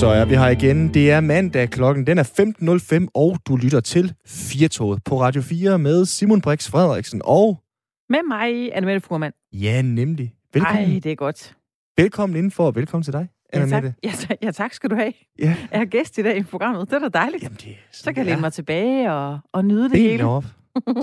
Så er vi her igen. Det er mandag, klokken den er 15.05, og du lytter til Firtoget på Radio 4 med Simon Brix Frederiksen og... Med mig, Annemette Furman. Ja, nemlig. Velkommen. Ej, det er godt. Velkommen indenfor, og velkommen til dig, Ja tak. Ja, tak. ja, tak skal du have. Ja. Jeg er gæst i dag i programmet. Det er da dejligt. Jamen, det er Så kan jeg læne mig tilbage og, og nyde det Benene hele. op.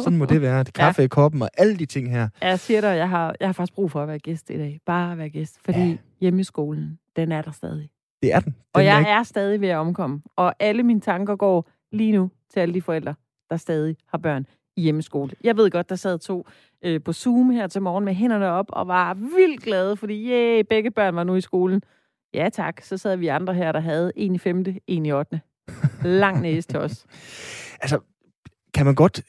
Sådan må det være. Det kaffe i koppen og alle de ting her. Jeg siger dig, jeg har, jeg har faktisk brug for at være gæst i dag. Bare at være gæst. Fordi Ja. ja. hjemmeskolen, den er der stadig. Det er den. den Og jeg ikke... er stadig ved at omkomme. Og alle mine tanker går lige nu til alle de forældre, der stadig har børn i hjemmeskole. Jeg ved godt, der sad to øh, på Zoom her til morgen med hænderne op og var vildt glade, fordi yeah, begge børn var nu i skolen. Ja tak, så sad vi andre her, der havde en i femte, en i 8. Lang næse til os. Altså, kan man godt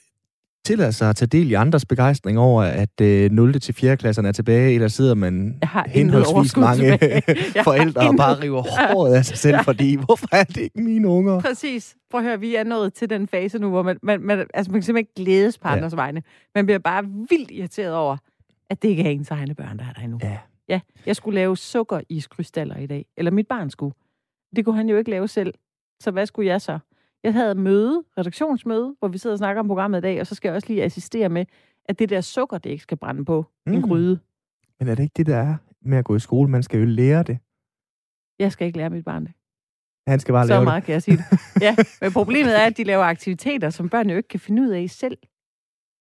tillade sig at tage del i andres begejstring over, at øh, 0. til 4. klasserne er tilbage, eller sidder man henholdsvis mange forældre og bare river håret af sig selv, Ja. fordi hvorfor er det ikke mine unger? Præcis. Prøv at høre, vi er nået til den fase nu, hvor man, man, man, altså man kan simpelthen ikke glædes på Ja. andres vegne. Man bliver bare vildt irriteret over, at det ikke er ens egne børn, der er der endnu. Ja. Ja, jeg skulle lave sukkeriskrysstaller i dag. Eller mit barn skulle. Det kunne han jo ikke lave selv. Så hvad skulle jeg så? Jeg havde møde, redaktionsmøde, hvor vi sidder og snakker om programmet i dag, og så skal jeg også lige assistere med, at det der sukker, det ikke skal brænde på mm. en Mm. gryde. Men er det ikke det, der er med at gå i skole? Man skal jo lære det. Jeg skal ikke lære mit barn det. Han skal bare Så lave meget kan jeg sige det. Ja, men problemet er, at de laver aktiviteter, som børn jo ikke kan finde ud af selv.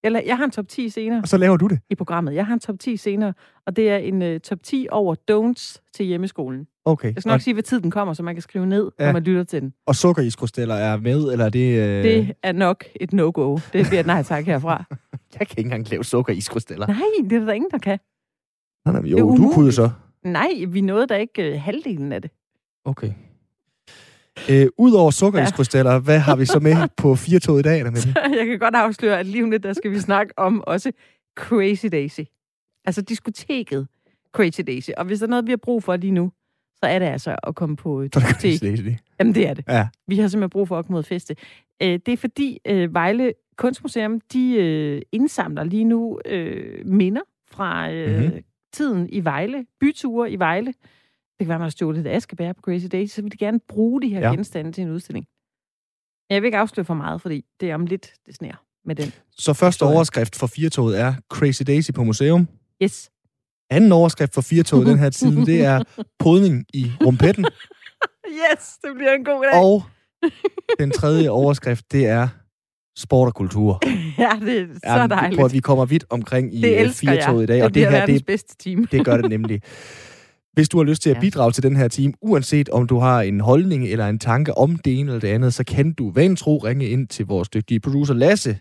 Eller, jeg har en top 10 senere og så laver du det. i programmet. Jeg har en top 10 senere, og det er en uh, top 10 over don'ts til hjemmeskolen. Okay. Jeg skal nok sige, hvad tid den kommer, så man kan skrive ned, ja. Når man lytter til den. Og sukkeriskrysstaller er med, eller er det... Øh... Det er nok et no-go. Det bliver et nej tak herfra. Jeg kan ikke engang lave sukkeriskrysstaller. Nej, det er der ingen, der kan. Nej, nej, jo, du kunne jo så. Nej, vi nåede da ikke uh, halvdelen af det. Okay. Øh, Udover sukkeriskrysstaller, ja. hvad har vi så med på firetoget i dag, Annette? Jeg kan godt afsløre, at lige om lidt, der skal vi snakke om også Crazy Daisy. Altså diskoteket Crazy Daisy. Og hvis der er noget, vi har brug for lige nu, så er det altså at komme på diskotek. Jamen, det er det. Ja. Vi har simpelthen brug for at komme ud og feste. Øh, det er fordi øh, Vejle Kunstmuseum, de øh, indsamler lige nu øh, minder fra øh, mm-hmm. tiden i Vejle, byture i Vejle. Det kan være, man har stjålet lidt askebær på Crazy Days, så vil de gerne bruge de her Ja. genstande til en udstilling. Jeg vil ikke afsløre for meget, fordi det er om lidt, det sner med den. Så første Historie. overskrift for firetoget er Crazy Daisy på museum. Yes. Anden overskrift for firetoget den her tid, det er podning i rumpetten. Yes, det bliver en god dag. Og den tredje overskrift, det er sport og kultur. Ja, det er så Jamen, dejligt. Prøv, vi kommer vidt omkring i øh, firetoget i dag, det og det her, det, bedste team. det gør det nemlig. Hvis du har lyst til at Ja. bidrage til den her team, uanset om du har en holdning eller en tanke om det ene eller det andet, så kan du vantro ringe ind til vores dygtige producer Lasse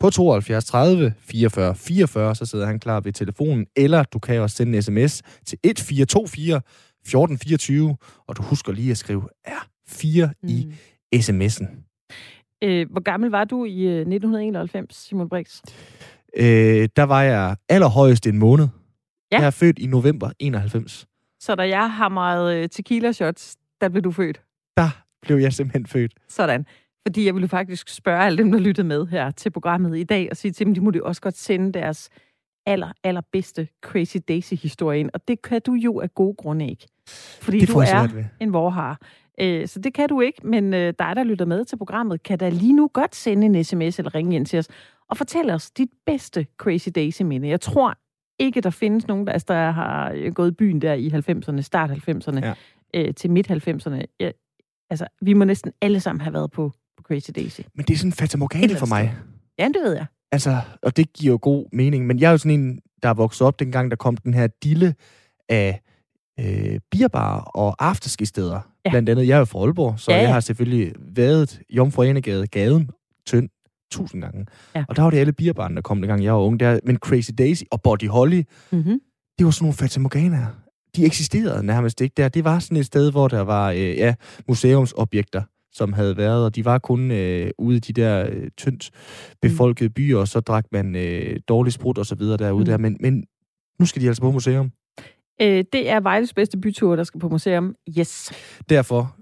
på 72 30 44 44, så sidder han klar ved telefonen, eller du kan også sende en sms til 1424 1424, og du husker lige at skrive R4 mm. i sms'en. Øh, hvor gammel var du i øh, 1991, Simon Brix? Øh, der var jeg allerhøjest en måned. Ja. Jeg er født i november 91. Så da jeg hamrede øh, tequila shots, der blev du født. Der blev jeg simpelthen født. Sådan. Fordi jeg ville faktisk spørge alle dem, der lyttede med her til programmet i dag, og sige til dem, de må jo også godt sende deres aller, allerbedste Crazy Daisy-historie ind. Og det kan du jo af gode grunde ikke. Fordi Det du er ved. en vorhar. Øh, så det kan du ikke, men øh, dig, der lytter med til programmet, kan da lige nu godt sende en sms eller ringe ind til os og fortælle os dit bedste Crazy Daisy-minde. Jeg tror ikke, der findes nogen, der, altså, der har øh, gået byen der i 90'erne, start 90'erne, Ja. øh, til midt 90'erne. Ja, altså, vi må næsten alle sammen have været på, på Crazy Daisy. Men det er sådan Fata Morgana eller for mig. Ja, det ved jeg. Altså, og det giver jo god mening. Men jeg er jo sådan en, der er vokset op dengang, der kom den her dille af øh, bierbarer og afterski-steder. Ja. Blandt andet, jeg er jo fra Aalborg, så ja. ja. jeg har selvfølgelig været Jomfru Anegade, gaden, tynd, tusind gange. Ja. Og der var det alle bierbarerne, der kom dengang jeg var ung. Der, men Crazy Daisy og Body Holly, Mm-hmm. det var sådan nogle Fata Morganaer. De eksisterede nærmest ikke der. Det var sådan et sted, hvor der var øh, ja, museumsobjekter, som havde været, og de var kun øh, ude i de der øh, tyndt befolkede byer, og så drak man øh, dårlig sprut og så videre derude Mm. der. Men, men nu skal de altså på museum. Øh, det er Vejles bedste bytur, der skal på museum. Yes. Derfor,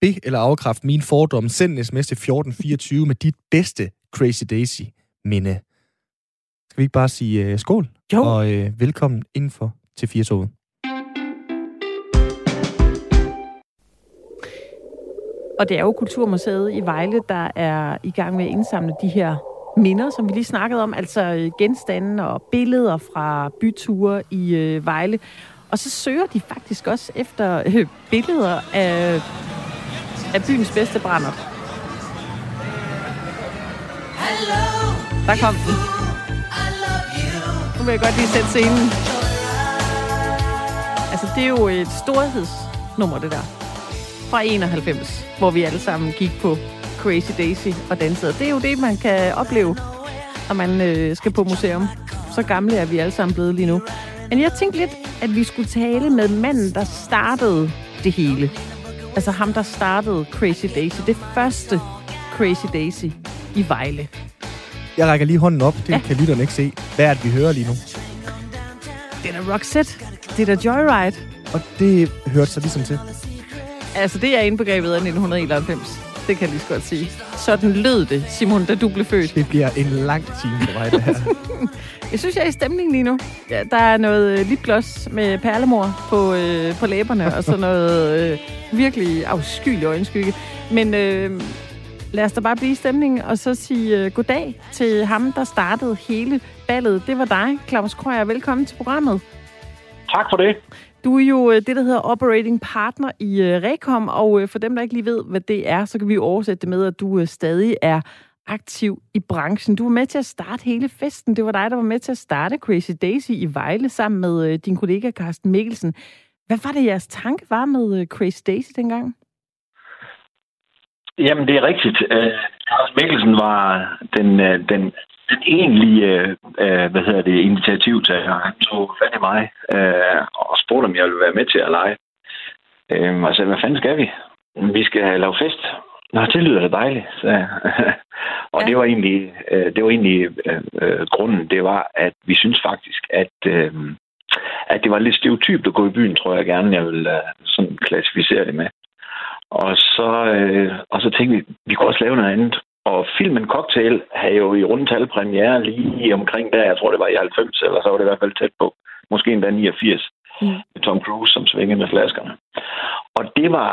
be eller afkræft min fordom. Send en sms til 1424 med dit bedste Crazy Daisy minde. Skal vi ikke bare sige øh, skål? Jo. Og øh, velkommen indenfor til 4 toget. Og det er jo Kulturmuseet i Vejle, der er i gang med at indsamle de her minder, som vi lige snakkede om, altså øh, genstande og billeder fra byture i øh, Vejle. Og så søger de faktisk også efter øh, billeder af, af byens bedste brænder. Der kom den. Nu vil jeg godt lige sætte scenen. Altså, det er jo et storhedsnummer, det der. Fra 91, hvor vi alle sammen gik på Crazy Daisy og dansede. Det er jo det, man kan opleve, når man øh, skal på museum. Så gamle er vi alle sammen blevet lige nu. Men jeg tænkte lidt, at vi skulle tale med manden, der startede det hele. Altså ham, der startede Crazy Daisy. Det første Crazy Daisy i Vejle. Jeg rækker lige hånden op, det ja. kan lytterne ikke se. Hvad er det, vi hører lige nu? Det er da Roxette. Det er da Joyride. Og det hørte sig ligesom til. Altså, det er indbegrebet af 1991. Det kan jeg lige så godt sige. Sådan lød det, Simon, da du blev født. Det bliver en lang time for mig, det her. jeg synes, jeg er i stemning lige nu. Ja, der er noget øh, lipgloss med perlemor på, øh, på læberne, og så noget øh, virkelig afskyelig øjenskygge. Men øh, lad os da bare blive i stemningen, og så sige øh, goddag til ham, der startede hele ballet. Det var dig, Claus Krøyer. Velkommen til programmet. Tak for det. Du er jo øh, det, der hedder Operating Partner i øh, Rekom, og øh, for dem, der ikke lige ved, hvad det er, så kan vi jo oversætte det med, at du stadig er aktiv i branchen. Du var med til at starte hele festen. Det var dig, der var med til at starte Crazy Daisy i Vejle sammen med din kollega Carsten Mikkelsen. Hvad var det, jeres tanke var med Crazy Daisy dengang? Jamen, det er rigtigt. Carsten Mikkelsen var den, den den egentlige øh, hvad hedder det, initiativtager, han tog fat i mig øh, og spurgte, om jeg ville være med til at lege. Øh, og så hvad fanden skal vi? Vi skal lave fest. Nå, det lyder da dejligt. Så, og ja. det var egentlig, øh, det var egentlig øh, øh, grunden. Det var, at vi synes faktisk, at, øh, at det var lidt stereotypt at gå i byen, tror jeg gerne, jeg vil øh, sådan klassificere det med. Og så, øh, og så tænkte vi, vi kunne også lave noget andet. Og filmen Cocktail havde jo i rundtal premiere lige omkring der, jeg tror det var i 90, eller så var det i hvert fald tæt på. Måske endda 89. Mm. Med Tom Cruise, som svingede med flaskerne. Og det var,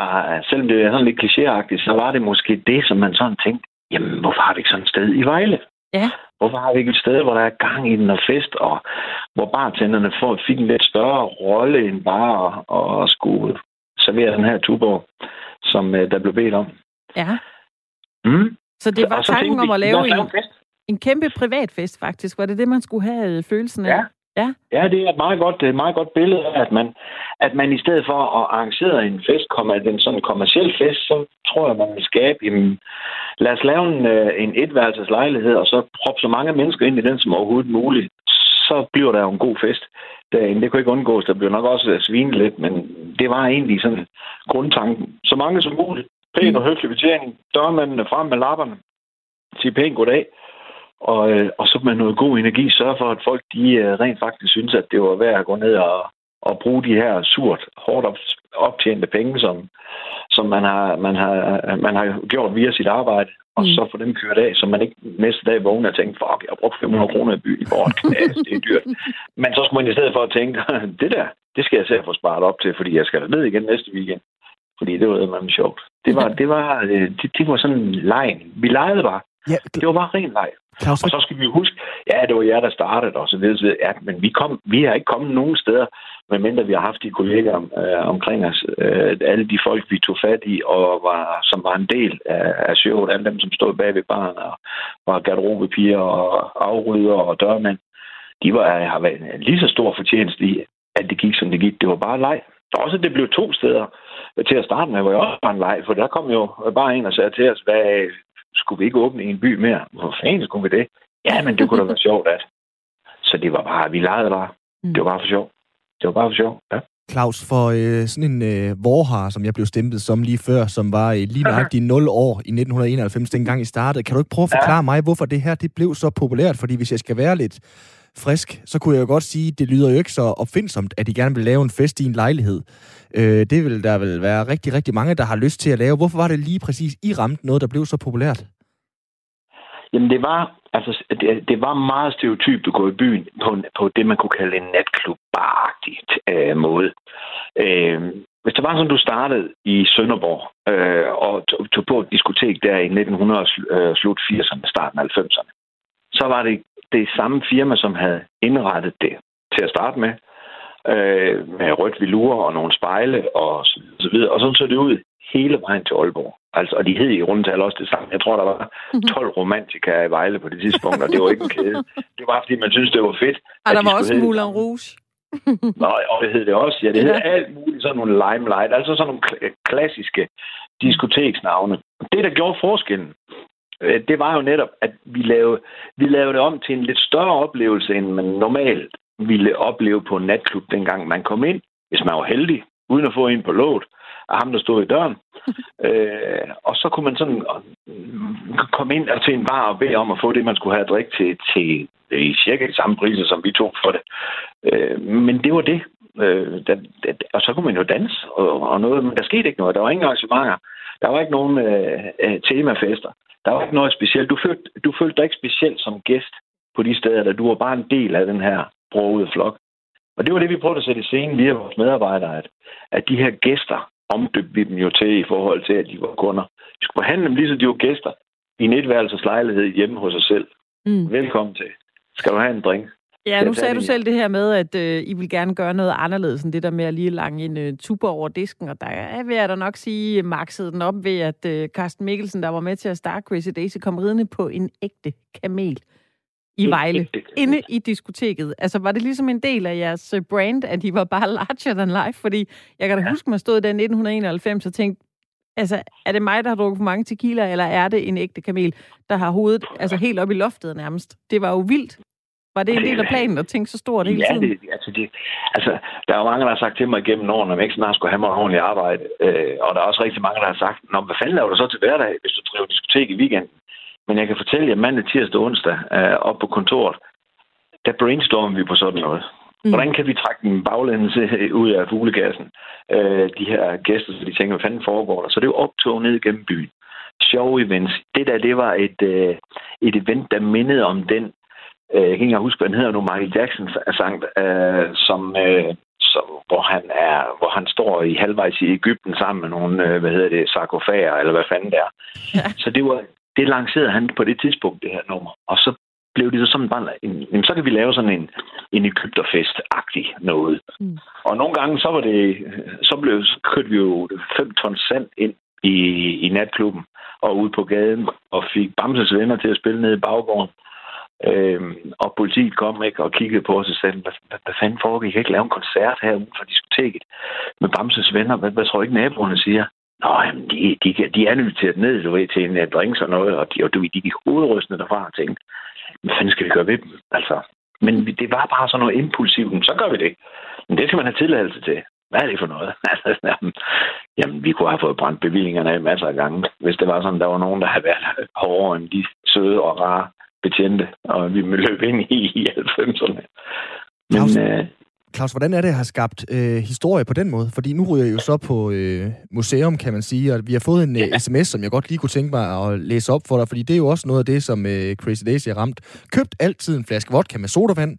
selvom det er sådan lidt klichéagtigt, så var det måske det, som man sådan tænkte, jamen, hvorfor har vi ikke sådan et sted i Vejle? Ja. Hvorfor har vi ikke et sted, hvor der er gang i den og fest, og hvor bartenderne får, fik en lidt større rolle end bare at, at skulle servere den her tuborg, som uh, der blev bedt om. Ja. Mm. Så det var tanken om at lave en, en kæmpe privatfest, faktisk. Var det det, man skulle have øh, følelsen af? Ja. Ja. ja, det er et meget godt, et meget godt billede at man, at man i stedet for at arrangere en fest, kommer en sådan kommersiel fest, så tror jeg, man vil skabe, jamen, lad os lave en, øh, en etværelses lejlighed, og så proppe så mange mennesker ind i den som overhovedet muligt. Så bliver der jo en god fest derinde. Det kunne ikke undgås. Der bliver nok også svinet lidt, men det var egentlig sådan grundtanken. Så mange som muligt. Pæn og høflig betjening. Dørmændene frem med lapperne. Sige pænt goddag. Og, øh, og så med noget god energi sørge for, at folk de øh, rent faktisk synes, at det var værd at gå ned og, og bruge de her surt, hårdt op, optjente penge, som, som man, har, man, har, man har gjort via sit arbejde, og mm. så få dem kørt af, så man ikke næste dag vågner og tænker, fuck, jeg har brugt 500 kroner i byen i podcast, det er dyrt. Men så skulle man i stedet for at tænke, det der, det skal jeg selv få sparet op til, fordi jeg skal ned igen næste weekend. Fordi det var meget sjovt. Det var, det var, øh, det, det var sådan en leg. Vi legede bare. Ja, det var bare ren leg. Claus, og så skal vi jo huske, ja, det var jer, der startede og så videre. Ja, men vi, kom, vi har ikke kommet nogen steder, medmindre vi har haft de kolleger øh, omkring os. Øh, alle de folk, vi tog fat i, og var, som var en del af, af showet, alle dem, som stod bag ved barn, og var garderobepiger og afrydder og dørmænd, de var, har været lige så stor fortjeneste i, at det gik, som det gik. Det var bare leg. Også det blev to steder til at starte med, hvor jeg også var en leg, for der kom jo bare en og sagde til os, hvad, skulle vi ikke åbne en by mere? Hvor fanden skulle vi det? Ja, men det kunne da være sjovt, at. Så det var bare, vi legede bare. Mm. Det var bare for sjov. Det var bare for sjov, ja. Claus, for øh, sådan en øh, vorhar, som jeg blev stemplet som lige før, som var øh, lige nøjagtigt 0 år i 1991, dengang I startede. Kan du ikke prøve at forklare ja. mig, hvorfor det her det blev så populært? Fordi hvis jeg skal være lidt frisk, så kunne jeg jo godt sige, at det lyder jo ikke så opfindsomt, at de gerne vil lave en fest i en lejlighed. Øh, det vil der vel være rigtig, rigtig mange, der har lyst til at lave. Hvorfor var det lige præcis, I ramte noget, der blev så populært? Jamen det var, altså, det, det var meget stereotypt at gå i byen på, en, på det, man kunne kalde en natklub øh, måde. Øh, hvis det var sådan, du startede i Sønderborg, øh, og tog, tog på et diskotek der i 1900 øh, slut 80'erne, starten af 90'erne. Så var det det samme firma, som havde indrettet det til at starte med, øh, med rødt velur og nogle spejle og så, videre. Og sådan så det ud hele vejen til Aalborg. Altså, og de hed i rundtal også det samme. Jeg tror, der var 12 mhm. romantikere i Vejle på det tidspunkt, og det var ikke en kæde. Det var, fordi man synes det var fedt. Og der var også Moulin Rouge. Nå, og det hed det også. Ja, det hed ja. alt muligt, sådan nogle limelight, altså sådan nogle klassiske diskoteksnavne. Det, der gjorde forskellen, øh, det var jo netop, at vi lavede, vi lavede det om til en lidt større oplevelse, end man normalt ville opleve på en natklub, dengang man kom ind, hvis man var heldig, uden at få en på låt af ham, der stod i døren. øh, og så kunne man sådan øh, komme ind til en bar og bede om at få det, man skulle have at drikke til, til i cirka de samme priser, som vi tog for det. Øh, men det var det. Øh, da, da, og så kunne man jo danse og, og noget, men der skete ikke noget. Der var ingen arrangementer. Der var ikke nogen øh, øh, temafester. Der var ikke noget specielt. Du følte, du følte dig ikke specielt som gæst på de steder, der du var bare en del af den her brogede flok. Og det var det, vi prøvede at sætte i scenen via vores medarbejdere, at, at de her gæster omdøbte vi dem jo til i forhold til, at de var kunder. Vi skulle behandle dem lige så de var gæster i en etværelseslejlighed hjemme hos os selv. Mm. Velkommen til. Skal du have en drink? Ja, nu sagde du selv det her med, at øh, I vil gerne gøre noget anderledes end det der med at lige lange en øh, tuber over disken, og der er, vil jeg da nok sige, makset den op ved, at øh, Carsten Mikkelsen, der var med til at starte Crazy Daisy, kom ridende på en ægte kamel i Vejle, inde i diskoteket. Altså, var det ligesom en del af jeres øh, brand, at I var bare larger than life? Fordi jeg kan da ja. huske, man stod der i 1991 og tænkte, altså, er det mig, der har drukket for mange tequila, eller er det en ægte kamel, der har hovedet altså, helt op i loftet nærmest? Det var jo vildt. Var det en del af planen at tænke så stort hele tiden? Ja, det, altså, det, altså, der er jo mange, der har sagt til mig igennem årene, at jeg ikke snart skulle have mig ordentligt arbejde. Øh, og der er også rigtig mange, der har sagt, Nå, hvad fanden laver du så til hverdag, hvis du driver diskotek i weekenden? Men jeg kan fortælle jer, mandag, tirsdag og onsdag øh, op på kontoret, der brainstormer vi på sådan noget. Mm. Hvordan kan vi trække en baglændelse ud af fuglegassen? Øh, de her gæster, så de tænker, hvad fanden foregår der? Så det er jo optog ned gennem byen. Show events. Det der, det var et, øh, et event, der mindede om den, øh, jeg kan ikke huske, hvad den hedder nu, Michael Jackson sang, øh, som, øh, som, hvor, han er, hvor han står i halvvejs i Ægypten sammen med nogle, øh, hvad hedder det, sarkofager, eller hvad fanden det er. Ja. Så det var, det lancerede han på det tidspunkt, det her nummer. Og så blev det så sådan bare, en, så kan vi lave sådan en, en Ægypterfest-agtig noget. Mm. Og nogle gange, så var det, så blev, så kørte vi jo 5 ton sand ind i, i natklubben og ud på gaden, og fik Bamses venner til at spille ned i baggården. Øhm, og politiet kom ikke og kiggede på os og sagde, hvad, hvad, hvad fanden foregår? I kan ikke lave en koncert her uden for diskoteket med Bamses venner. Hvad, hvad tror I ikke naboerne siger? Nå, jamen, de, de, de er inviteret ned, du ved, til en drinks og noget, og de, og du, de gik hovedrystende derfra og tænkte, hvad fanden skal vi gøre ved dem? Altså, men det var bare sådan noget impulsivt, så gør vi det. Men det skal man have tilladelse til. Hvad er det for noget? Altså, jamen, vi kunne have fået brændt bevillingerne af masser af gange, hvis det var sådan, der var nogen, der havde været hårdere end de søde og rare betjente, og vi løb ind i, i 90'erne. Men, øh, Claus, hvordan er det at have skabt øh, historie på den måde? Fordi nu ryger jeg jo så på øh, museum, kan man sige, og vi har fået en ja. sms, som jeg godt lige kunne tænke mig at læse op for dig, fordi det er jo også noget af det, som øh, Crazy Daisy har ramt. Købt altid en flaske vodka med sodavand.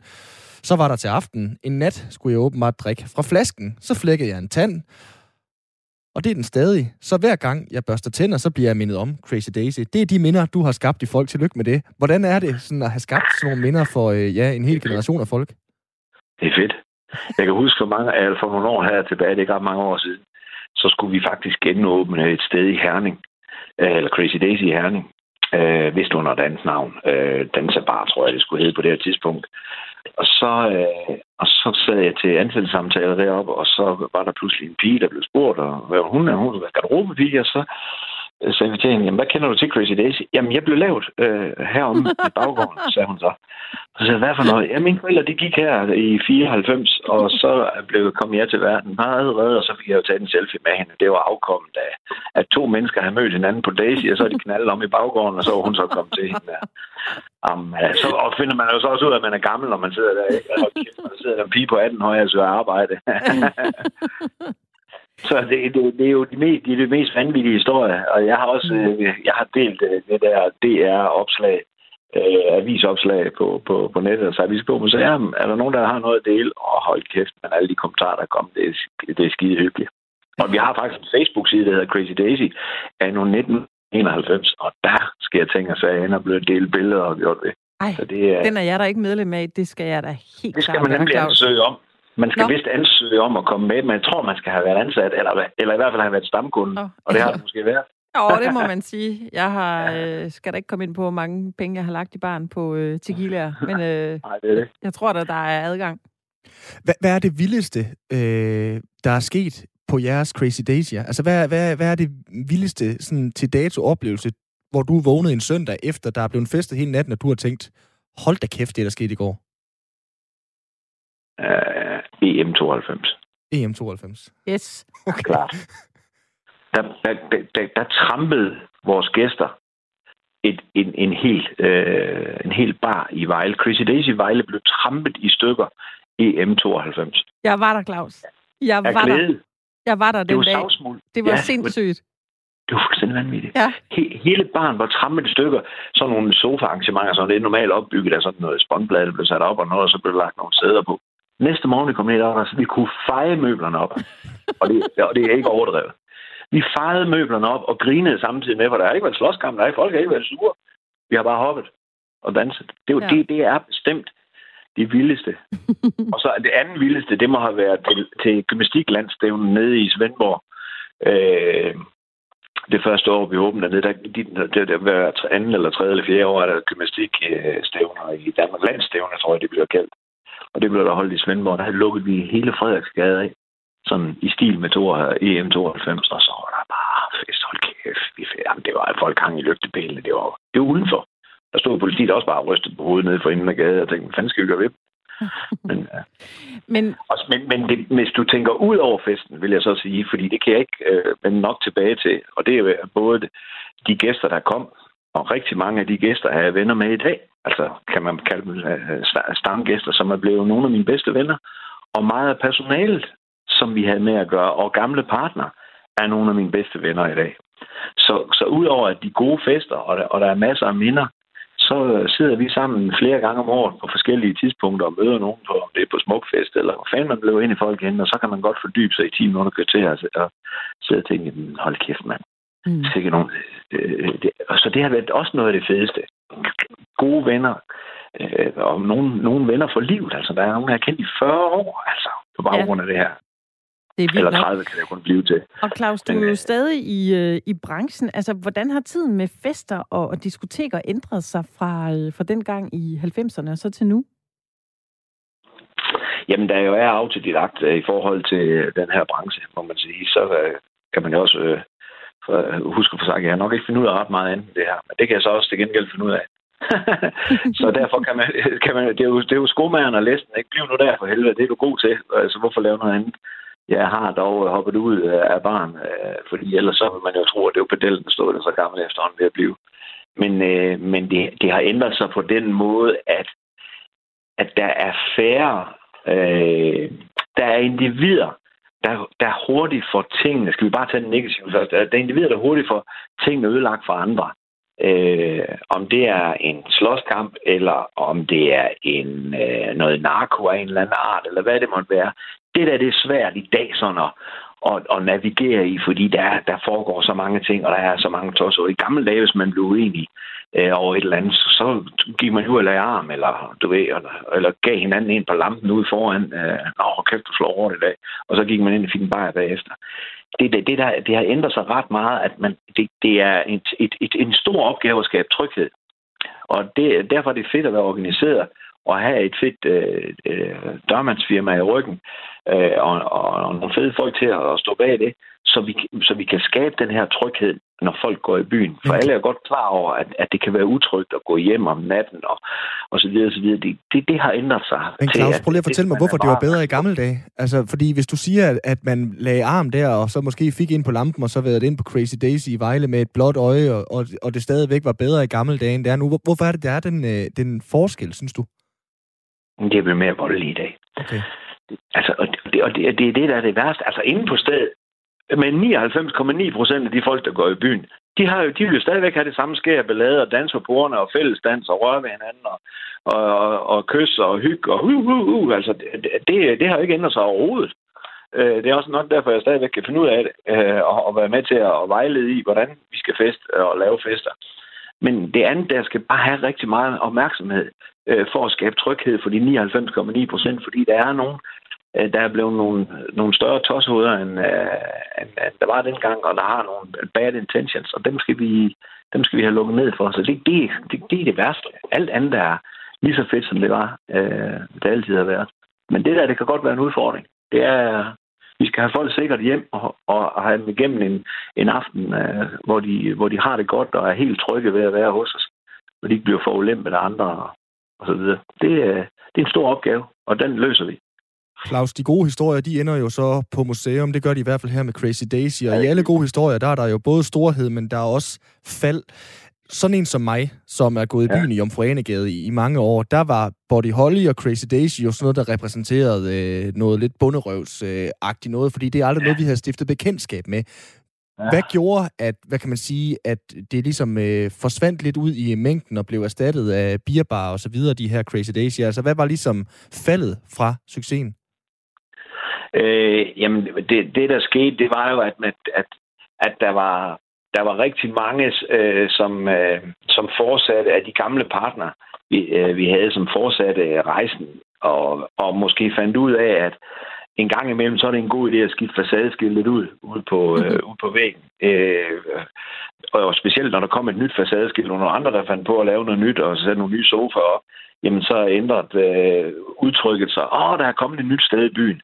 Så var der til aften. En nat skulle jeg åbenbart drikke fra flasken. Så flækkede jeg en tand, og det er den stadig. Så hver gang jeg børster tænder, så bliver jeg mindet om Crazy Daisy. Det er de minder, du har skabt i folk. Tillykke med det. Hvordan er det sådan at have skabt sådan nogle minder for øh, ja, en hel generation af folk? Det er fedt. Jeg kan huske for, mange, altså for nogle år her tilbage, det er ikke ret mange år siden, så skulle vi faktisk genåbne et sted i Herning, øh, eller Crazy Daisy i Herning, øh, vist under dans navn. Øh, Dansebar, tror jeg, det skulle hedde på det her tidspunkt. Og så, øh, og så sad jeg til ansættelsessamtaler deroppe, og så var der pludselig en pige, der blev spurgt, og hvad hun er, hun er garderobepige, og så sagde vi til hende, jamen, hvad kender du til Crazy Daisy? Jamen, jeg blev lavet øh, herom i baggården, sagde hun så. Og så sagde hvad for noget? Ja, mine forældre, de gik her i 94, og så blev kom jeg til verden meget reddet, og så fik jeg jo taget en selfie med hende. Det var afkommet af, at to mennesker havde mødt hinanden på Daisy, og så de knaldet om i baggården, og så var hun så kommet til hende. Um, så og finder man jo så også ud af, at man er gammel, når man sidder der. Ikke? Og der sidder der en pige på 18 år, og søger arbejde. Så det, det, det er jo de mest, de er de mest vanvittige historier, og jeg har også mm. øh, jeg har delt øh, det der DR-opslag, øh, avisopslag på, på, på nettet, og så vi skal på museum. Er der nogen, der har noget at dele? Og hold kæft, men alle de kommentarer, der kom, det er, det er skide hyggeligt. Og vi har faktisk en Facebook-side, der hedder Crazy Daisy, af nogle 1991, og der skal jeg tænke sig, at jeg ender blevet delt billeder og gjort det. Ej, Så det er, den er jeg der ikke medlem af. Det skal jeg da helt det skal man nemlig ansøge om. Man skal Nå. vist ansøge om at komme med, men jeg tror, man skal have været ansat, eller, eller i hvert fald have været stamkunde. Og det har det måske været. Åh, det må man sige. Jeg har, øh, skal da ikke komme ind på, hvor mange penge jeg har lagt i barn på øh, tequilaer, men øh, Nej, det er det. jeg tror da, der er adgang. Hvad, hvad er det vildeste, øh, der er sket på jeres Crazy Days? Ja? Altså, hvad, hvad, hvad er det vildeste sådan, til dato oplevelse, hvor du vågnede en søndag efter, der er blevet festet hele natten, og du har tænkt, hold da kæft, det der skete i går. Uh, EM92. EM92. Yes. Okay. Klart. Der, der, der, der, der trampede vores gæster et, en, en, hel, øh, en hel bar i Vejle. Crazy Daisy Vejle blev trampet i stykker EM92. Jeg var der, Claus. Jeg var der. glæde. Jeg var der Det den var dag. savsmuld. Det var Ja, sindssygt. Det var fuldstændig vanvittigt. Ja. He, hele barn var trampet i stykker. Sådan nogle sofa-arrangementer, som det er normalt opbygget af sådan noget spåndblad, der blev sat op og noget, og så blev der lagt nogle sæder på. Næste morgen, vi kom ned, der var vi kunne feje møblerne op. og, det, og det er ikke overdrevet. Vi fejede møblerne op og grinede samtidig med, for der har ikke været slåskamp, der er folk har ikke været sure. Vi har bare hoppet og danset. Det, Ja. ja. det, det er bestemt det vildeste. og så det andet vildeste, det må have været til, til gymnastiklandstævnen nede i Svendborg. Øh, det første år, vi åbnede dernede, der, de, der, der hver anden eller tredje eller fjerde år er der gymnastikstævner i Danmark. Landstævner, tror jeg, det bliver kaldt. Og det blev der holdt i Svendborg. Der lukkede vi hele Frederiksgade af. Sådan i stil med to, EM92, og så var der bare fest. Hold kæft, vi, jamen, det var folk hang i lygtepælene. Det var, det var udenfor. Der stod politiet også bare og rystede på hovedet nede for enden af gaden og tænkte, hvad fanden skal vi gøre ved? Men, ja. Men Også, men, men det, hvis du tænker ud over festen, vil jeg så sige, fordi det kan jeg ikke øh, vende nok tilbage til, og det er både de gæster, der kom, og rigtig mange af de gæster er jeg venner med i dag. Altså kan man kalde dem øh, stamgæster, som er blevet nogle af mine bedste venner. Og meget af personalet, som vi havde med at gøre, og gamle partner, er nogle af mine bedste venner i dag. Så, så udover at de gode fester, og der, og der er masser af minder, så øh, sidder vi sammen flere gange om året på forskellige tidspunkter og møder nogen på, om det er på Smukfest, eller hvor fanden man blev ind i folk igen, og så kan man godt fordybe sig i 10 minutter kvarter og, sidde og tænke, hm, hold kæft mand, mm. sikkert nogen. Øh, det, og så det har været også noget af det fedeste. Gode venner, øh, og nogle, nogle venner for livet. Altså, der er nogen, jeg har kendt i 40 år, altså, på baggrund af det her. det er vildt Eller nok. 30 kan det kun blive til. Og Claus, du Men, er jo øh, stadig i, øh, i branchen. Altså, hvordan har tiden med fester og, og diskoteker ændret sig fra, øh, fra den gang i 90'erne og så til nu? Jamen, der jo er autodidakt øh, i forhold til øh, den her branche, må man sige, så øh, kan man jo også øh, for- øh, husker for sagt, at jeg har nok ikke finde ud af ret meget andet end det her, men det kan jeg så også til gengæld finde ud af. så derfor kan man, kan man det, er jo, det er jo skomageren og læsten, ikke? Bliv nu der for helvede, det er du god til, altså hvorfor lave noget andet? Jeg har dog øh, hoppet ud af barn, øh, fordi ellers så vil man jo tro, at det er jo pedellen, der stod der så gammel efterhånden ved at blive. Men, øh, men det, det har ændret sig på den måde, at, at der er færre, øh, der er individer, der, der hurtigt får tingene, skal vi bare tage den negative først, der er individer, der hurtigt får tingene ødelagt for andre. Øh, om det er en slåskamp, eller om det er en øh, noget narko af en eller anden art, eller hvad det måtte være. Det der, det er svært i dag sådan at, at, at navigere i, fordi der, der foregår så mange ting, og der er så mange tosser. I gamle dage, hvis man blev uenig øh, over et eller andet, så, så gik man ud og arm, eller, du ved, eller, eller gav hinanden en på lampen ude foran. Øh, Nå, kæft, du slår over i dag. Og så gik man ind og fik en bajer bagefter. Det, det, det, der, det har ændret sig ret meget, at man, det, det er et, et, et, en stor opgave at skabe tryghed. Og det, derfor er det fedt at være organiseret og have et fedt øh, øh, dørmandsfirma i ryggen øh, og, og, og nogle fede folk til at stå bag det, så vi, så vi kan skabe den her tryghed, når folk går i byen. For Men- alle er godt klar over, at, at det kan være utrygt at gå hjem om natten og, og så videre, så videre. Det, det, det har ændret sig. Men Claus, at prøv lige at fortælle mig, hvorfor det var bedre i gamle dage. Altså, fordi hvis du siger, at, at man lagde arm der, og så måske fik ind på lampen, og så været ind på Crazy Daisy i Vejle med et blåt øje, og, og, og det stadigvæk var bedre i gamle dage, end det er nu. Hvor- Hvorfor er det, der er den, øh, den forskel, synes du? Det er blevet mere voldeligt i dag. Okay. Altså, og det, og det, det er det, der er det værste. Altså, inde på stedet, med 99,9 procent af de folk, der går i byen, de, har jo, de vil jo stadigvæk have det samme skær ballade og dans på bordene og fællesdans og røre ved hinanden og, og, og, og kys og hygge og hu, hu, hu. Altså, det, det, det har jo ikke ændret sig overhovedet. Øh, det er også nok derfor, jeg stadigvæk kan finde ud af det, øh, og være med til at vejlede i, hvordan vi skal feste og lave fester. Men det andet, der skal bare have rigtig meget opmærksomhed øh, for at skabe tryghed for de 99,9 procent, fordi der er nogen, øh, der er blevet nogle, nogle større toshoveder, end, øh, end, end der var dengang, og der har nogle bad intentions, og dem skal vi, dem skal vi have lukket ned for. Så det, det, det, det er det værste. Alt andet er lige så fedt, som det var, øh, det altid har været. Men det der, det kan godt være en udfordring. Det er, vi skal have folk sikkert hjem og, og have dem igennem en, en aften, øh, hvor, de, hvor de har det godt og er helt trygge ved at være hos os. Og de ikke bliver forulæmpet af andre videre. Det, øh, det er en stor opgave, og den løser vi. Claus, de gode historier, de ender jo så på museum. Det gør de i hvert fald her med Crazy Daisy. Og i alle gode historier, der er der jo både storhed, men der er også fald sådan en som mig, som er gået i byen ja. i Jomfruanegade i, i mange år, der var Body Holly og Crazy Daisy jo sådan noget, der repræsenterede øh, noget lidt bunderøvsagtigt øh, noget, fordi det er aldrig ja. noget, vi har stiftet bekendtskab med. Ja. Hvad gjorde, at, hvad kan man sige, at det ligesom øh, forsvandt lidt ud i mængden og blev erstattet af bierbar og så videre, de her Crazy Daisy? Altså, hvad var ligesom faldet fra succesen? Øh, jamen, det, det der skete, det var jo, at, at, at der var der var rigtig mange, øh, som, øh, som fortsatte af de gamle partnere, vi, øh, vi havde, som fortsatte rejsen, og, og måske fandt ud af, at en gang imellem, så er det en god idé at skifte facadeskiltet ud, ud på, øh, ud på væggen. Øh, og specielt når der kom et nyt facadeskilt, og nogle andre, der fandt på at lave noget nyt, og sætte nogle nye sofaer op, jamen så ændrede øh, udtrykket sig, åh, der er kommet et nyt sted i byen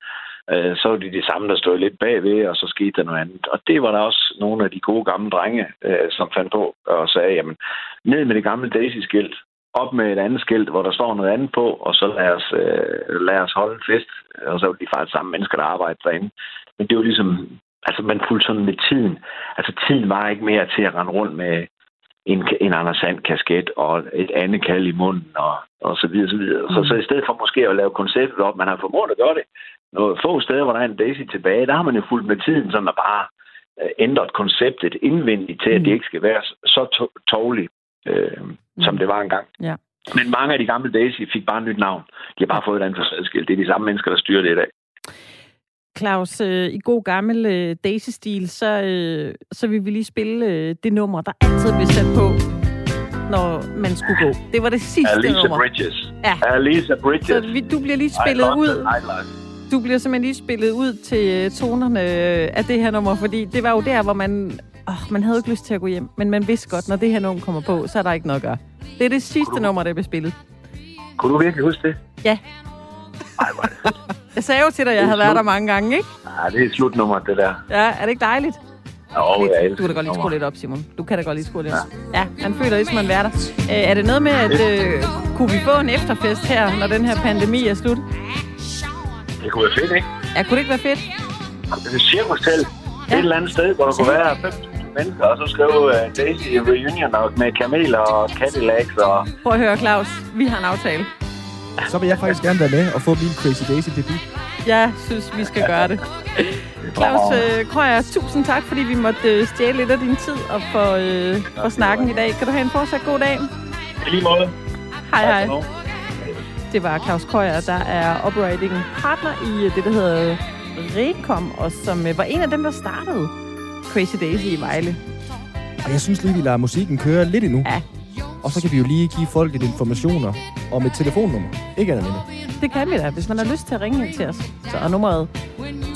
øh, så var det de samme, der stod lidt bagved, og så skete der noget andet. Og det var der også nogle af de gode gamle drenge, øh, som fandt på og sagde, jamen, ned med det gamle Daisy-skilt, op med et andet skilt, hvor der står noget andet på, og så lad os, øh, lad os holde en fest. Og så var de faktisk samme mennesker, der arbejdede derinde. Men det var ligesom, altså man fulgte sådan med tiden. Altså tiden var ikke mere til at rende rundt med en, en Anders Sand kasket og et andet kald i munden og, og så videre, så videre. Så, så i stedet for måske at lave konceptet op, man har formået at gøre det, nogle få steder, hvor der er en Daisy tilbage, der har man jo fulgt med tiden, så man bare øh, ændret konceptet indvendigt til, at det mm. ikke skal være så to- tårligt, øh, mm. som det var engang. Ja. Men mange af de gamle Daisy fik bare et nyt navn. De har bare fået et andet forsadskilt. Det er de samme mennesker, der styrer det i dag. Claus, øh, i god gammel øh, Daisy-stil, så, øh, så vil vi lige spille øh, det nummer, der altid bliver sat på, når man skulle gå. Det var det sidste Alisa nummer. Bridges. Ja. Alisa Bridges. Så vi, du bliver lige spillet ud. Du bliver simpelthen lige spillet ud til øh, tonerne af det her nummer, fordi det var jo der, hvor man... Oh, man havde ikke lyst til at gå hjem, men man vidste godt, når det her nummer kommer på, så er der ikke noget at gøre. Det er det sidste du... nummer, der bliver spillet. Kunne du virkelig huske det? Ja. Ej, hvor det Jeg sagde jo til dig, at jeg havde været der mange gange, ikke? Ja, det er slutnummer, det der. Ja, er det ikke dejligt? Jo, lidt. jeg Du kan da godt lige skrue lidt op, Simon. Du kan da godt lige skrue lidt op. Ja, man føler ligesom, man er der. Øh, er det noget med, at øh, kunne vi få en efterfest her, når den her pandemi er slut? Det kunne være fedt, ikke? Ja, kunne det ikke være fedt? Det er et cirkustelt. Ja. Et eller andet sted, hvor der kunne være 5.000 mennesker, og så skrive uh, Daisy Reunion med kameler og Cadillacs og... Prøv at høre, Claus. Vi har en aftale. Så vil jeg faktisk gerne være med og få min Crazy Daisy debut. Jeg synes, vi skal gøre det. Claus øh, Krøyer, tusind tak, fordi vi måtte øh, stjæle lidt af din tid og for, øh, for snakken i dag. Kan du have en fortsat god dag? I lige måde. Hej, hej. Det var Claus Krøyer, der er operating partner i øh, det, der hedder Recom, og som øh, var en af dem, der startede Crazy Daisy i Vejle. Og jeg synes lige, vi lader musikken køre lidt endnu. Ja. Og så kan vi jo lige give folk lidt informationer om et telefonnummer. Ikke andet mindre. Det kan vi da, hvis man har lyst til at ringe ind til os. Så er nummeret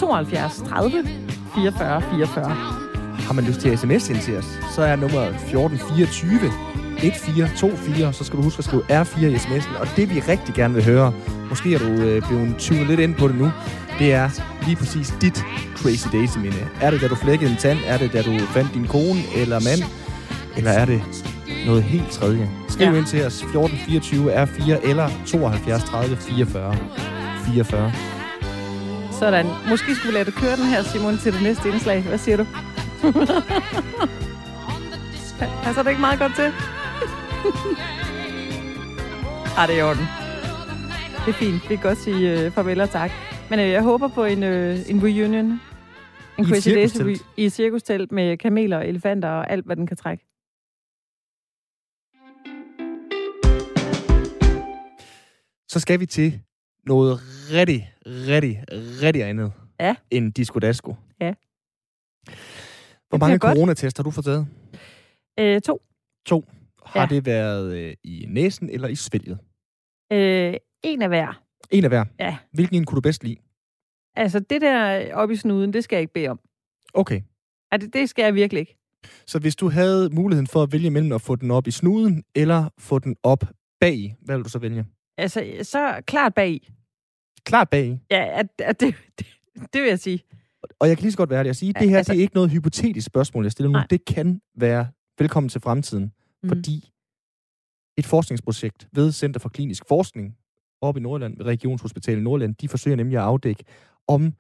72 30 44 44. Har man lyst til at sms ind til os, så er nummeret 1424 1424. Så skal du huske at skrive R4 i sms'en. Og det vi rigtig gerne vil høre, måske er du øh, blevet tyvet lidt ind på det nu, det er lige præcis dit Crazy Daisy minde. Er det, da du flækkede en tand? Er det, da du fandt din kone eller mand? Eller er det noget helt tredje? Skriv ja. ind til os 1424 R4 eller 72 30 44 44. Sådan. Måske skulle vi lade det køre den her, Simon, til det næste indslag. Hvad siger du? Passer det ikke meget godt til? Ej, det er i orden. Det er fint. Vi kan godt sige uh, farvel og tak. Men uh, jeg håber på en, uh, en reunion. En I Crazy re- i et cirkustelt med kameler og elefanter og alt, hvad den kan trække. Så skal vi til noget rigtig, rigtig, rigtig andet. Ja. end Disco Dasko. Ja. Hvor mange coronatest har du fået taget? Øh, to. To. Har Ja. det været øh, i næsen eller i svælget? Øh, en af hver. En af hver. Ja. Hvilken en kunne du bedst lide? Altså, det der oppe i snuden, det skal jeg ikke bede om. Okay. Ja, det, det skal jeg virkelig ikke. Så hvis du havde muligheden for at vælge mellem at få den op i snuden, eller få den op bag, hvad vil du så vælge? Altså, så klart bag. Klart bag. Ja, at, at det, det, det vil jeg sige. Og jeg kan lige så godt være det at sige, Ja, det her altså- det er ikke noget hypotetisk spørgsmål, jeg stiller nu. Nej. Det kan være velkommen til fremtiden, Mm. fordi et forskningsprojekt ved Center for Klinisk Forskning oppe i Nordland, Regionshospitalet i Nordland, de forsøger nemlig at afdække, om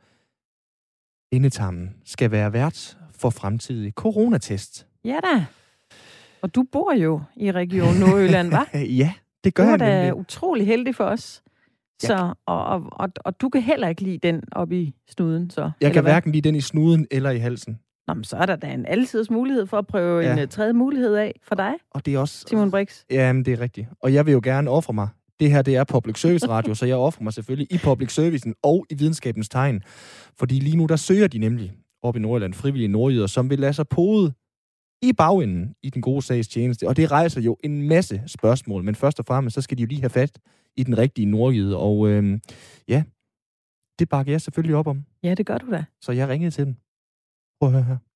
endetarmen skal være vært for fremtidige coronatest. Ja da. Og du bor jo i Region Nordjylland, hva'? Ja, det Du gør er jeg da nemlig. utrolig heldig for os. Ja. Så, og, og, og, og du kan heller ikke lide den op i snuden, så? Jeg kan hvad? hverken lide den i snuden eller i halsen. Nå, men så er der da en altids mulighed for at prøve Ja. en uh, tredje mulighed af for dig, Og det er også... Simon Brix. Jamen, det er rigtigt. Og jeg vil jo gerne ofre mig. Det her, det er public service radio, så jeg offrer mig selvfølgelig i public servicen og i videnskabens tegn. Fordi lige nu, der søger de nemlig op i Nordjylland frivillige nordjyder, som vil lade sig pode i bagenden i den gode sags tjeneste. Og det rejser jo en masse spørgsmål, men først og fremmest, så skal de jo lige have fat i den rigtige nordjyde. Og øhm, ja, det bakker jeg selvfølgelig op om. Ja, det gør du da. Så jeg ringede til dem. Prøv at høre her.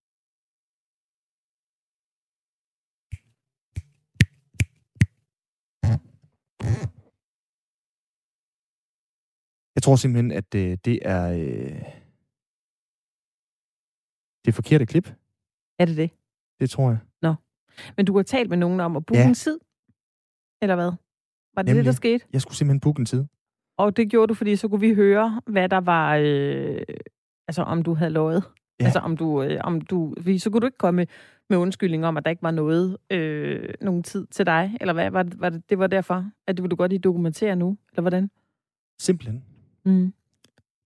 Jeg tror simpelthen, at øh, det er øh, det forkerte klip. Er det det? Det tror jeg. Men du har talt med nogen om at booke Ja. en tid? Eller hvad? Var det Nemlig. det, der skete? Jeg skulle simpelthen booke en tid. Og det gjorde du, fordi så kunne vi høre, hvad der var... Øh, altså, om du havde lovet. Ja. Altså, om du... Øh, om du fordi så kunne du ikke komme med undskyldning om, at der ikke var noget, øh, nogen tid til dig. Eller hvad? Var det, var det, det var derfor, at det vil du godt lige dokumentere nu? Eller hvordan? Simpelthen. Mm.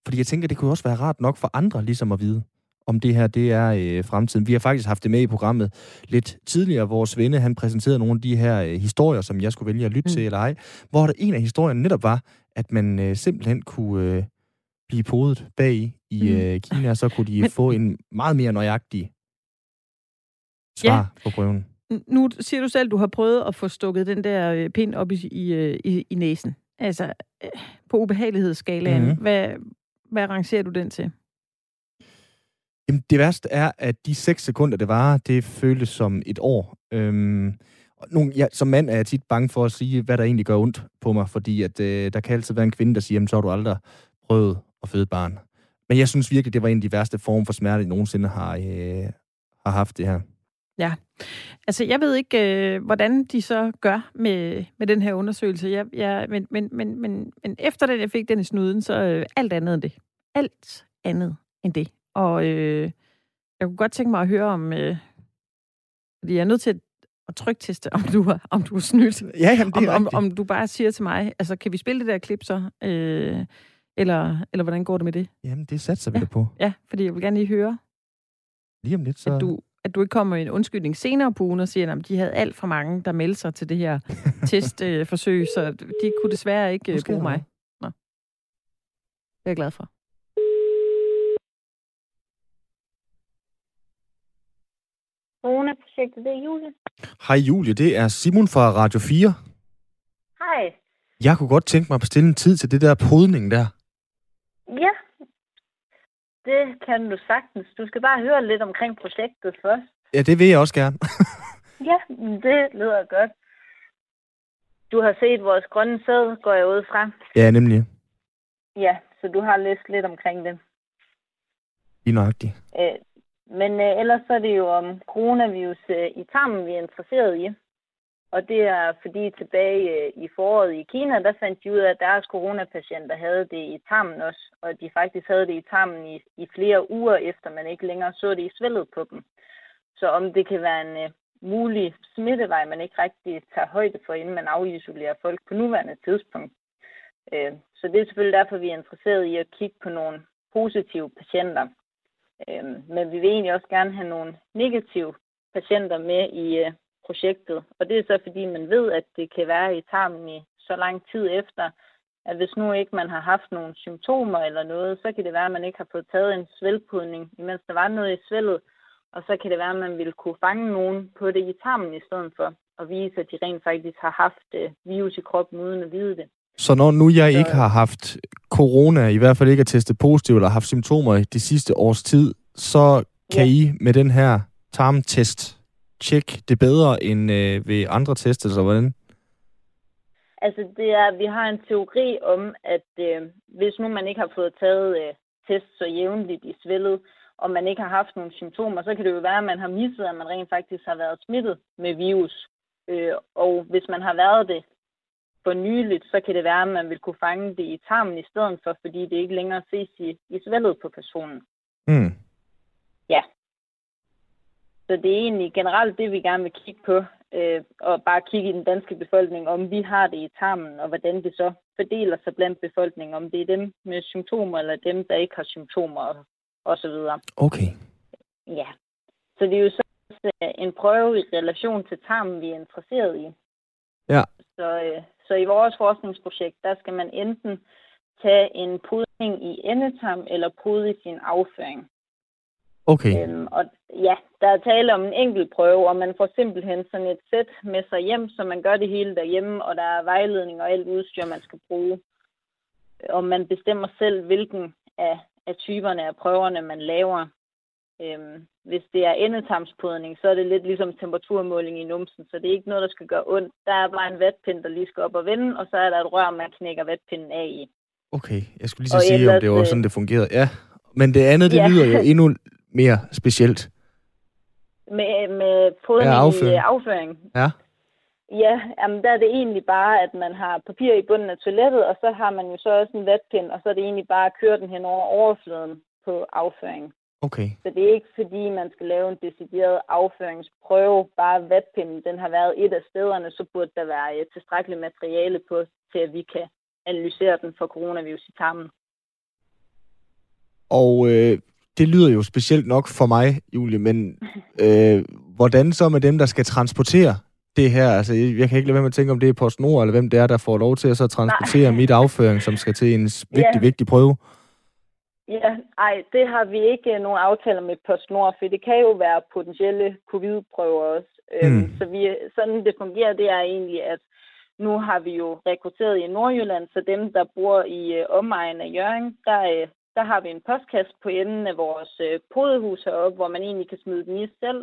Fordi jeg tænker, det kunne også være rart nok for andre ligesom at vide, om det her det er øh, fremtiden. Vi har faktisk haft det med i programmet lidt tidligere. Vores venne, han præsenterede nogle af de her øh, historier, som jeg skulle vælge at lytte Mm. til eller ej, hvor der en af historierne netop var, at man øh, simpelthen kunne øh, blive podet bag i Mm. øh, Kina, og så kunne de Men- få en meget mere nøjagtig svar ja. på prøven. Nu siger du selv, at du har prøvet at få stukket den der øh, pind op i, i, øh, i, i næsen. Altså, øh, på ubehagelighedsskalaen, Mhm. hvad, hvad rangerer du den til? Jamen, det værste er, at de seks sekunder, det var, det føltes som et år. Øhm, og nogle, ja, som mand er jeg tit bange for at sige, hvad der egentlig gør ondt på mig, fordi at, øh, der kan altid være en kvinde, der siger, jamen, så har du aldrig prøvet at føde et barn. Men jeg synes virkelig, det var en af de værste former for smerte, jeg nogensinde har, øh, har haft det her. Altså, jeg ved ikke, øh, hvordan de så gør med, med den her undersøgelse. Jeg, jeg, men, men, men, men, men efter den, jeg fik den i snuden, så øh, alt andet end det. Alt andet end det. Og øh, jeg kunne godt tænke mig at høre om... Øh, fordi jeg er nødt til at, at trygteste, om du har, om du er snydt. Ja, jamen, det Om, er om, rigtigt. om du bare siger til mig, altså, kan vi spille det der klip så? Øh, eller, eller hvordan går det med det? Jamen, det satser vi Ja. da på. Ja, fordi jeg vil gerne lige høre, Lige om lidt, så... at du, at du ikke kommer med en undskyldning senere på ugen og siger, at de havde alt for mange, der meldte sig til det her testforsøg, øh, forsøg, så de kunne desværre ikke øh, Måske bruge mig. Nå. Det er jeg glad for. Corona-projektet, det er Julie. Hej Julie, det er Simon fra Radio 4. Hej. Jeg kunne godt tænke mig at bestille en tid til det der podning der. Ja, det kan du sagtens. Du skal bare høre lidt omkring projektet først. Ja, det vil jeg også gerne. Ja, det lyder godt. Du har set vores grønne sæd, går jeg ud fra. ja, nemlig. Ja, så du har læst lidt omkring det. Lige nøjagtigt. Øh, men øh, ellers så er det jo om coronavirus øh, i tarmen, vi er interesseret i. Og det er fordi tilbage øh, i foråret i Kina, der fandt de ud af, at deres coronapatienter havde det i tarmen også. Og de faktisk havde det i tarmen i, i flere uger, efter man ikke længere så det i svældet på dem. Så om det kan være en uh, mulig smittevej, man ikke rigtig tager højde for, inden man afisolerer folk på nuværende tidspunkt. Uh, så det er selvfølgelig derfor, vi er interesseret i at kigge på nogle positive patienter. Øhm, men vi vil egentlig også gerne have nogle negative patienter med i projektet. Og det er så fordi, man ved, at det kan være i tarmen i så lang tid efter, at hvis nu ikke man har haft nogle symptomer eller noget, så kan det være, at man ikke har fået taget en svælgpudning, imens der var noget i svældet, og så kan det være, at man vil kunne fange nogen på det i tarmen i stedet for, og vise, at de rent faktisk har haft øh, virus i kroppen uden at vide det. Så når nu jeg ikke har haft corona, i hvert fald ikke er testet positiv eller haft symptomer i de sidste års tid, så kan ja. I med den her tarmtest tjekke det bedre end øh, ved andre tests, eller hvordan? Altså, det er, vi har en teori om, at øh, hvis nu man ikke har fået taget øh, test så jævnligt i svældet, og man ikke har haft nogle symptomer, så kan det jo være, at man har misset, at man rent faktisk har været smittet med virus. Øh, og hvis man har været det for nyligt, så kan det være, at man vil kunne fange det i tarmen i stedet for, fordi det ikke længere ses i, i svældet på personen. Mm. Ja. Så det er egentlig generelt det, vi gerne vil kigge på, øh, og bare kigge i den danske befolkning, om vi har det i tarmen, og hvordan det så fordeler sig blandt befolkningen, om det er dem med symptomer, eller dem, der ikke har symptomer, og, og så videre. Okay. Ja. Så det er jo så en prøve i relation til tarmen, vi er interesseret i. Ja. Så, øh, så i vores forskningsprojekt, der skal man enten tage en pudning i endetarm eller pude i sin afføring. Okay. Øhm, og ja, der er tale om en enkelt prøve, og man får simpelthen sådan et sæt med sig hjem, så man gør det hele derhjemme, og der er vejledning og alt udstyr, man skal bruge. Og man bestemmer selv, hvilken af, af typerne af prøverne, man laver. Øhm, hvis det er endetarmspudning, så er det lidt ligesom temperaturmåling i numsen, så det er ikke noget, der skal gøre ondt. Der er bare en vatpind, der lige skal op og vende, og så er der et rør, man knækker vatpinden af i. Okay, jeg skulle lige så sige, ellers, om det var sådan, det fungerede. Ja, men det andet, det ja. lyder jo endnu mere specielt. Med, med pudning ja, afføring. i afføring. Ja. Ja, jamen der er det egentlig bare, at man har papir i bunden af toilettet, og så har man jo så også en vatpind, og så er det egentlig bare at køre den hen over overfladen på afføringen. Okay. Så det er ikke fordi, man skal lave en decideret afføringsprøve. Bare vatpinden, den har været et af stederne, så burde der være et tilstrækkeligt materiale på, til at vi kan analysere den for coronavirus i tarmen. Og øh, det lyder jo specielt nok for mig, Julie, men øh, hvordan så med dem, der skal transportere det her? Altså, jeg kan ikke lade være med at tænke, om det er PostNord, eller hvem det er, der får lov til at så transportere Nej. mit afføring, som skal til en vigtig, ja. vigtig prøve. Ja, ej, det har vi ikke nogen aftaler med PostNord, for det kan jo være potentielle covid-prøver også. Øhm, mm. Så vi, sådan det fungerer, det er egentlig, at nu har vi jo rekrutteret i Nordjylland, så dem, der bor i øh, omegnen af Jørgen, der, øh, der har vi en postkasse på enden af vores øh, podehus heroppe, hvor man egentlig kan smide den i selv.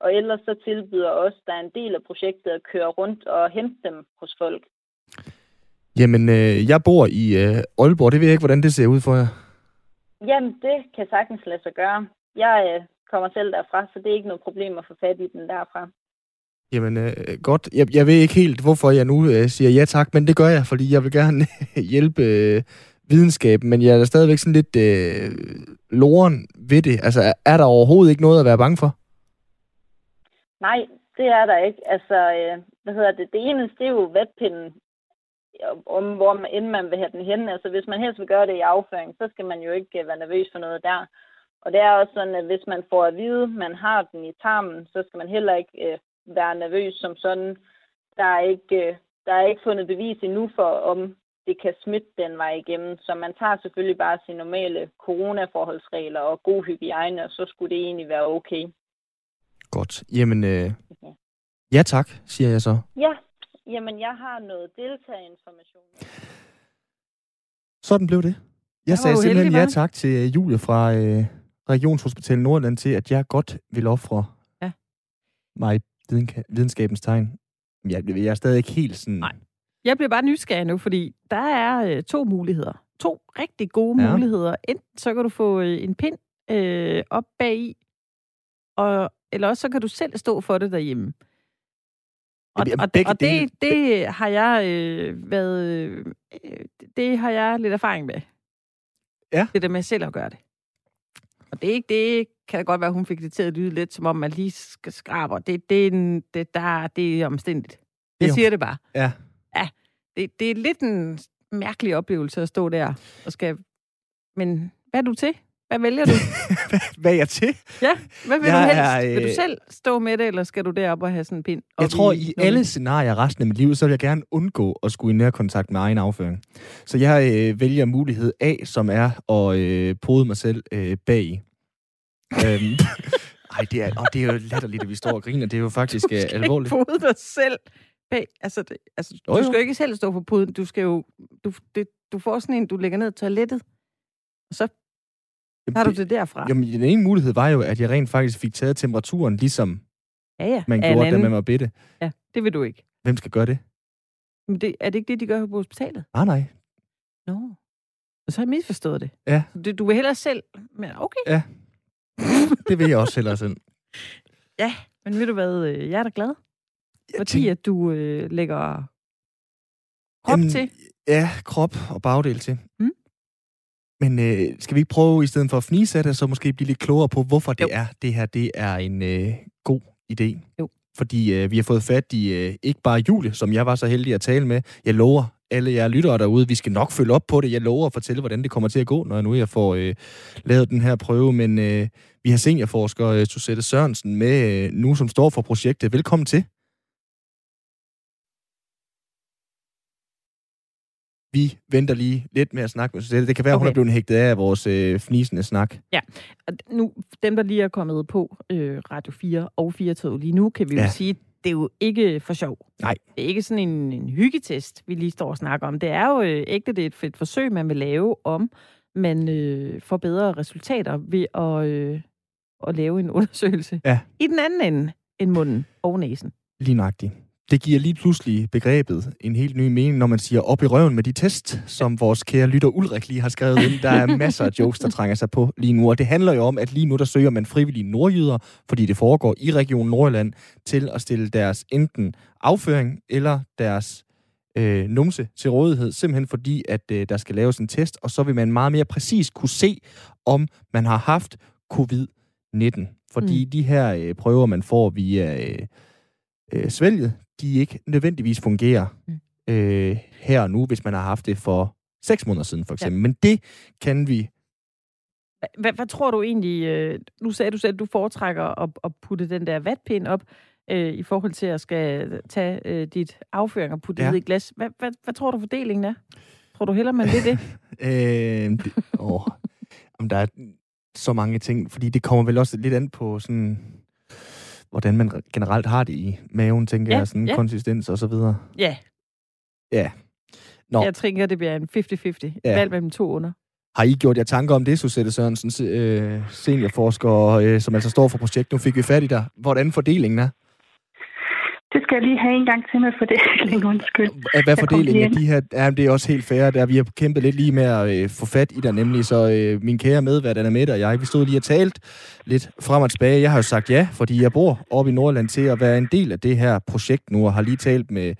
Og ellers så tilbyder også, der er en del af projektet at køre rundt og hente dem hos folk. Jamen, øh, jeg bor i øh, Aalborg. Det ved jeg ikke, hvordan det ser ud for jer. Jamen, det kan sagtens lade sig gøre. Jeg øh, kommer selv derfra, så det er ikke noget problem at få fat i den derfra. Jamen, øh, godt. Jeg, jeg ved ikke helt, hvorfor jeg nu øh, siger ja tak, men det gør jeg, fordi jeg vil gerne hjælpe øh, videnskaben, men jeg er stadigvæk sådan lidt øh, loren ved det. Altså, er, er der overhovedet ikke noget at være bange for? Nej, det er der ikke. Altså, øh, hvad hedder det? Det eneste, det er jo vatpinden om hvor man, inden man vil have den hen. Altså hvis man helst vil gøre det i afføring, så skal man jo ikke øh, være nervøs for noget der. Og det er også sådan, at hvis man får at vide, at man har den i tarmen, så skal man heller ikke øh, være nervøs som sådan. Der er ikke, øh, der er ikke fundet bevis endnu for, om det kan smitte den vej igennem. Så man tager selvfølgelig bare sine normale coronaforholdsregler og god hygiejne, og så skulle det egentlig være okay. Godt. Jamen, øh, okay. ja tak, siger jeg så. Ja, Jamen, jeg har noget deltagerinformation. Sådan blev det. Jeg sagde simpelthen ja tak til øh, Julie fra øh, Regionshospital Nordland til, at jeg godt vil ofre ja. mig videnskabens tegn. Jeg, jeg er stadig ikke helt sådan... Nej. Jeg bliver bare nysgerrig nu, fordi der er øh, to muligheder. To rigtig gode ja. muligheder. Enten så kan du få øh, en pind øh, op bag i, og, eller også så kan du selv stå for det derhjemme. Og, og, og det, det har jeg øh, været, øh, det har jeg lidt erfaring med. Ja. Det der med selv at gøre det. Og det, er ikke, det kan da godt være, at hun fik det til at lyde lidt, som om man lige skal skrabe. Det, det, det, der, det er omstændigt. Jeg siger det bare. Ja. Ja, det, det er lidt en mærkelig oplevelse at stå der og skal... Men hvad er du til? Hvad vælger du? Hvad er jeg til? Ja, hvad vil Jeg du helst? er, Vil du øh, selv stå med det, eller skal du derop og have sådan en pind? Jeg tror, i nummen? alle scenarier resten af mit liv, så vil jeg gerne undgå at skulle i nærkontakt med egen afføring. Så jeg øh, vælger mulighed A, som er at øh, pode mig selv øh, bag. øhm, ej, det er, og det er jo latterligt, at vi står og griner. Det er jo faktisk Du øh, skal alvorligt. ikke dig selv bag. Altså, det, altså Jo, du skal jo ikke selv stå på puden. Du skal jo... Du, det, du får sådan en, du lægger ned i toilettet, og så tager du det derfra. Jamen, den ene mulighed var jo, at jeg rent faktisk fik taget temperaturen, ligesom ja, ja. man gjorde, da man var bitte. Ja, det vil du ikke. Hvem skal gøre det? Men det, er det ikke det, de gør på hospitalet? Ah, nej. Nå. Og så har jeg misforstået det. Ja. Du, du vil hellere selv... Men okay. Det vil jeg også hellere selv. Men ved du hvad, øh, jeg er da glad. Fordi at du øh, lægger krop Jamen, til. Ja, krop og bagdel til. Mm. Men øh, skal vi ikke prøve, i stedet for at fnise af det, så måske blive lidt klogere på, hvorfor det Jo. er, det her det er en øh, god idé? Jo. Fordi øh, vi har fået fat i øh, ikke bare Julie, som jeg var så heldig at tale med. Jeg lover alle jer lyttere derude, vi skal nok følge op på det. Jeg lover at fortælle, hvordan det kommer til at gå, når nu jeg får øh, lavet den her prøve. Men øh, vi har seniorforsker øh, Susette Sørensen med øh, nu, som står for projektet. Velkommen til. Vi venter lige lidt med at snakke med Susette. Det kan være, okay. hun er blevet hægtet af vores øh, fnisende snak. Og nu, dem, der lige er kommet på øh, Radio 4 og 4 tog lige nu, kan vi Ja. jo sige, det er jo ikke for sjov. Nej. Det er ikke sådan en, en hyggetest, vi lige står og snakker om. Det er jo øh, ægte, det er et fedt forsøg, man vil lave, om man øh, får bedre resultater ved at, øh, at lave en undersøgelse Ja. i den anden ende end munden og næsen. Lige nøjagtigt. Det giver lige pludselig begrebet en helt ny mening, når man siger op i røven med de test, som vores kære lytter Ulrik lige har skrevet ind. Der er masser af jokes, der trænger sig på lige nu, og det handler jo om, at lige nu der søger man frivillige nordjyder, fordi det foregår i Region Nordjylland, til at stille deres enten afføring eller deres øh, numse til rådighed, simpelthen fordi, at øh, der skal laves en test, og så vil man meget mere præcis kunne se, om man har haft covid-19. Fordi mm. de her øh, prøver, man får via øh, øh, svælget, de ikke nødvendigvis fungerer Mm. øh, her og nu, hvis man har haft det for seks måneder siden, for eksempel. Ja. Men det kan vi... Hvad, hvad tror du egentlig, øh, nu sagde du selv, at du foretrækker at, at putte den der vatpind op, øh, i forhold til at skal tage øh, dit afføring og putte Ja. det i glas. Hvad, hvad, hvad tror du fordelingen er? Tror du heller, man vil det? Øh, det åh, om der er så mange ting, fordi det kommer vel også lidt an på sådan hvordan man generelt har det i maven, tænker Ja, jeg, sådan ja. konsistens og så videre. Ja. Ja. Nå. Jeg tænker, det bliver en 50-50. Ja. Valg mellem to under. Har I gjort jer tanker om det, Susette Sørensen, øh, seniorforsker, øh, som altså står for projektet? Nu fik vi fat i dig. Hvordan fordelingen er? Det skal jeg lige have en gang til med fordeling, undskyld. Hvad fordelingen af de her... Ja, det er også helt fair. Der, vi har kæmpet lidt lige med at øh, få fat i dig, nemlig. Så øh, min kære medvært, Anna Mette og jeg, vi stod lige og talt lidt frem og tilbage. Jeg har jo sagt ja, fordi jeg bor oppe i Nordland til at være en del af det her projekt nu, og har lige talt med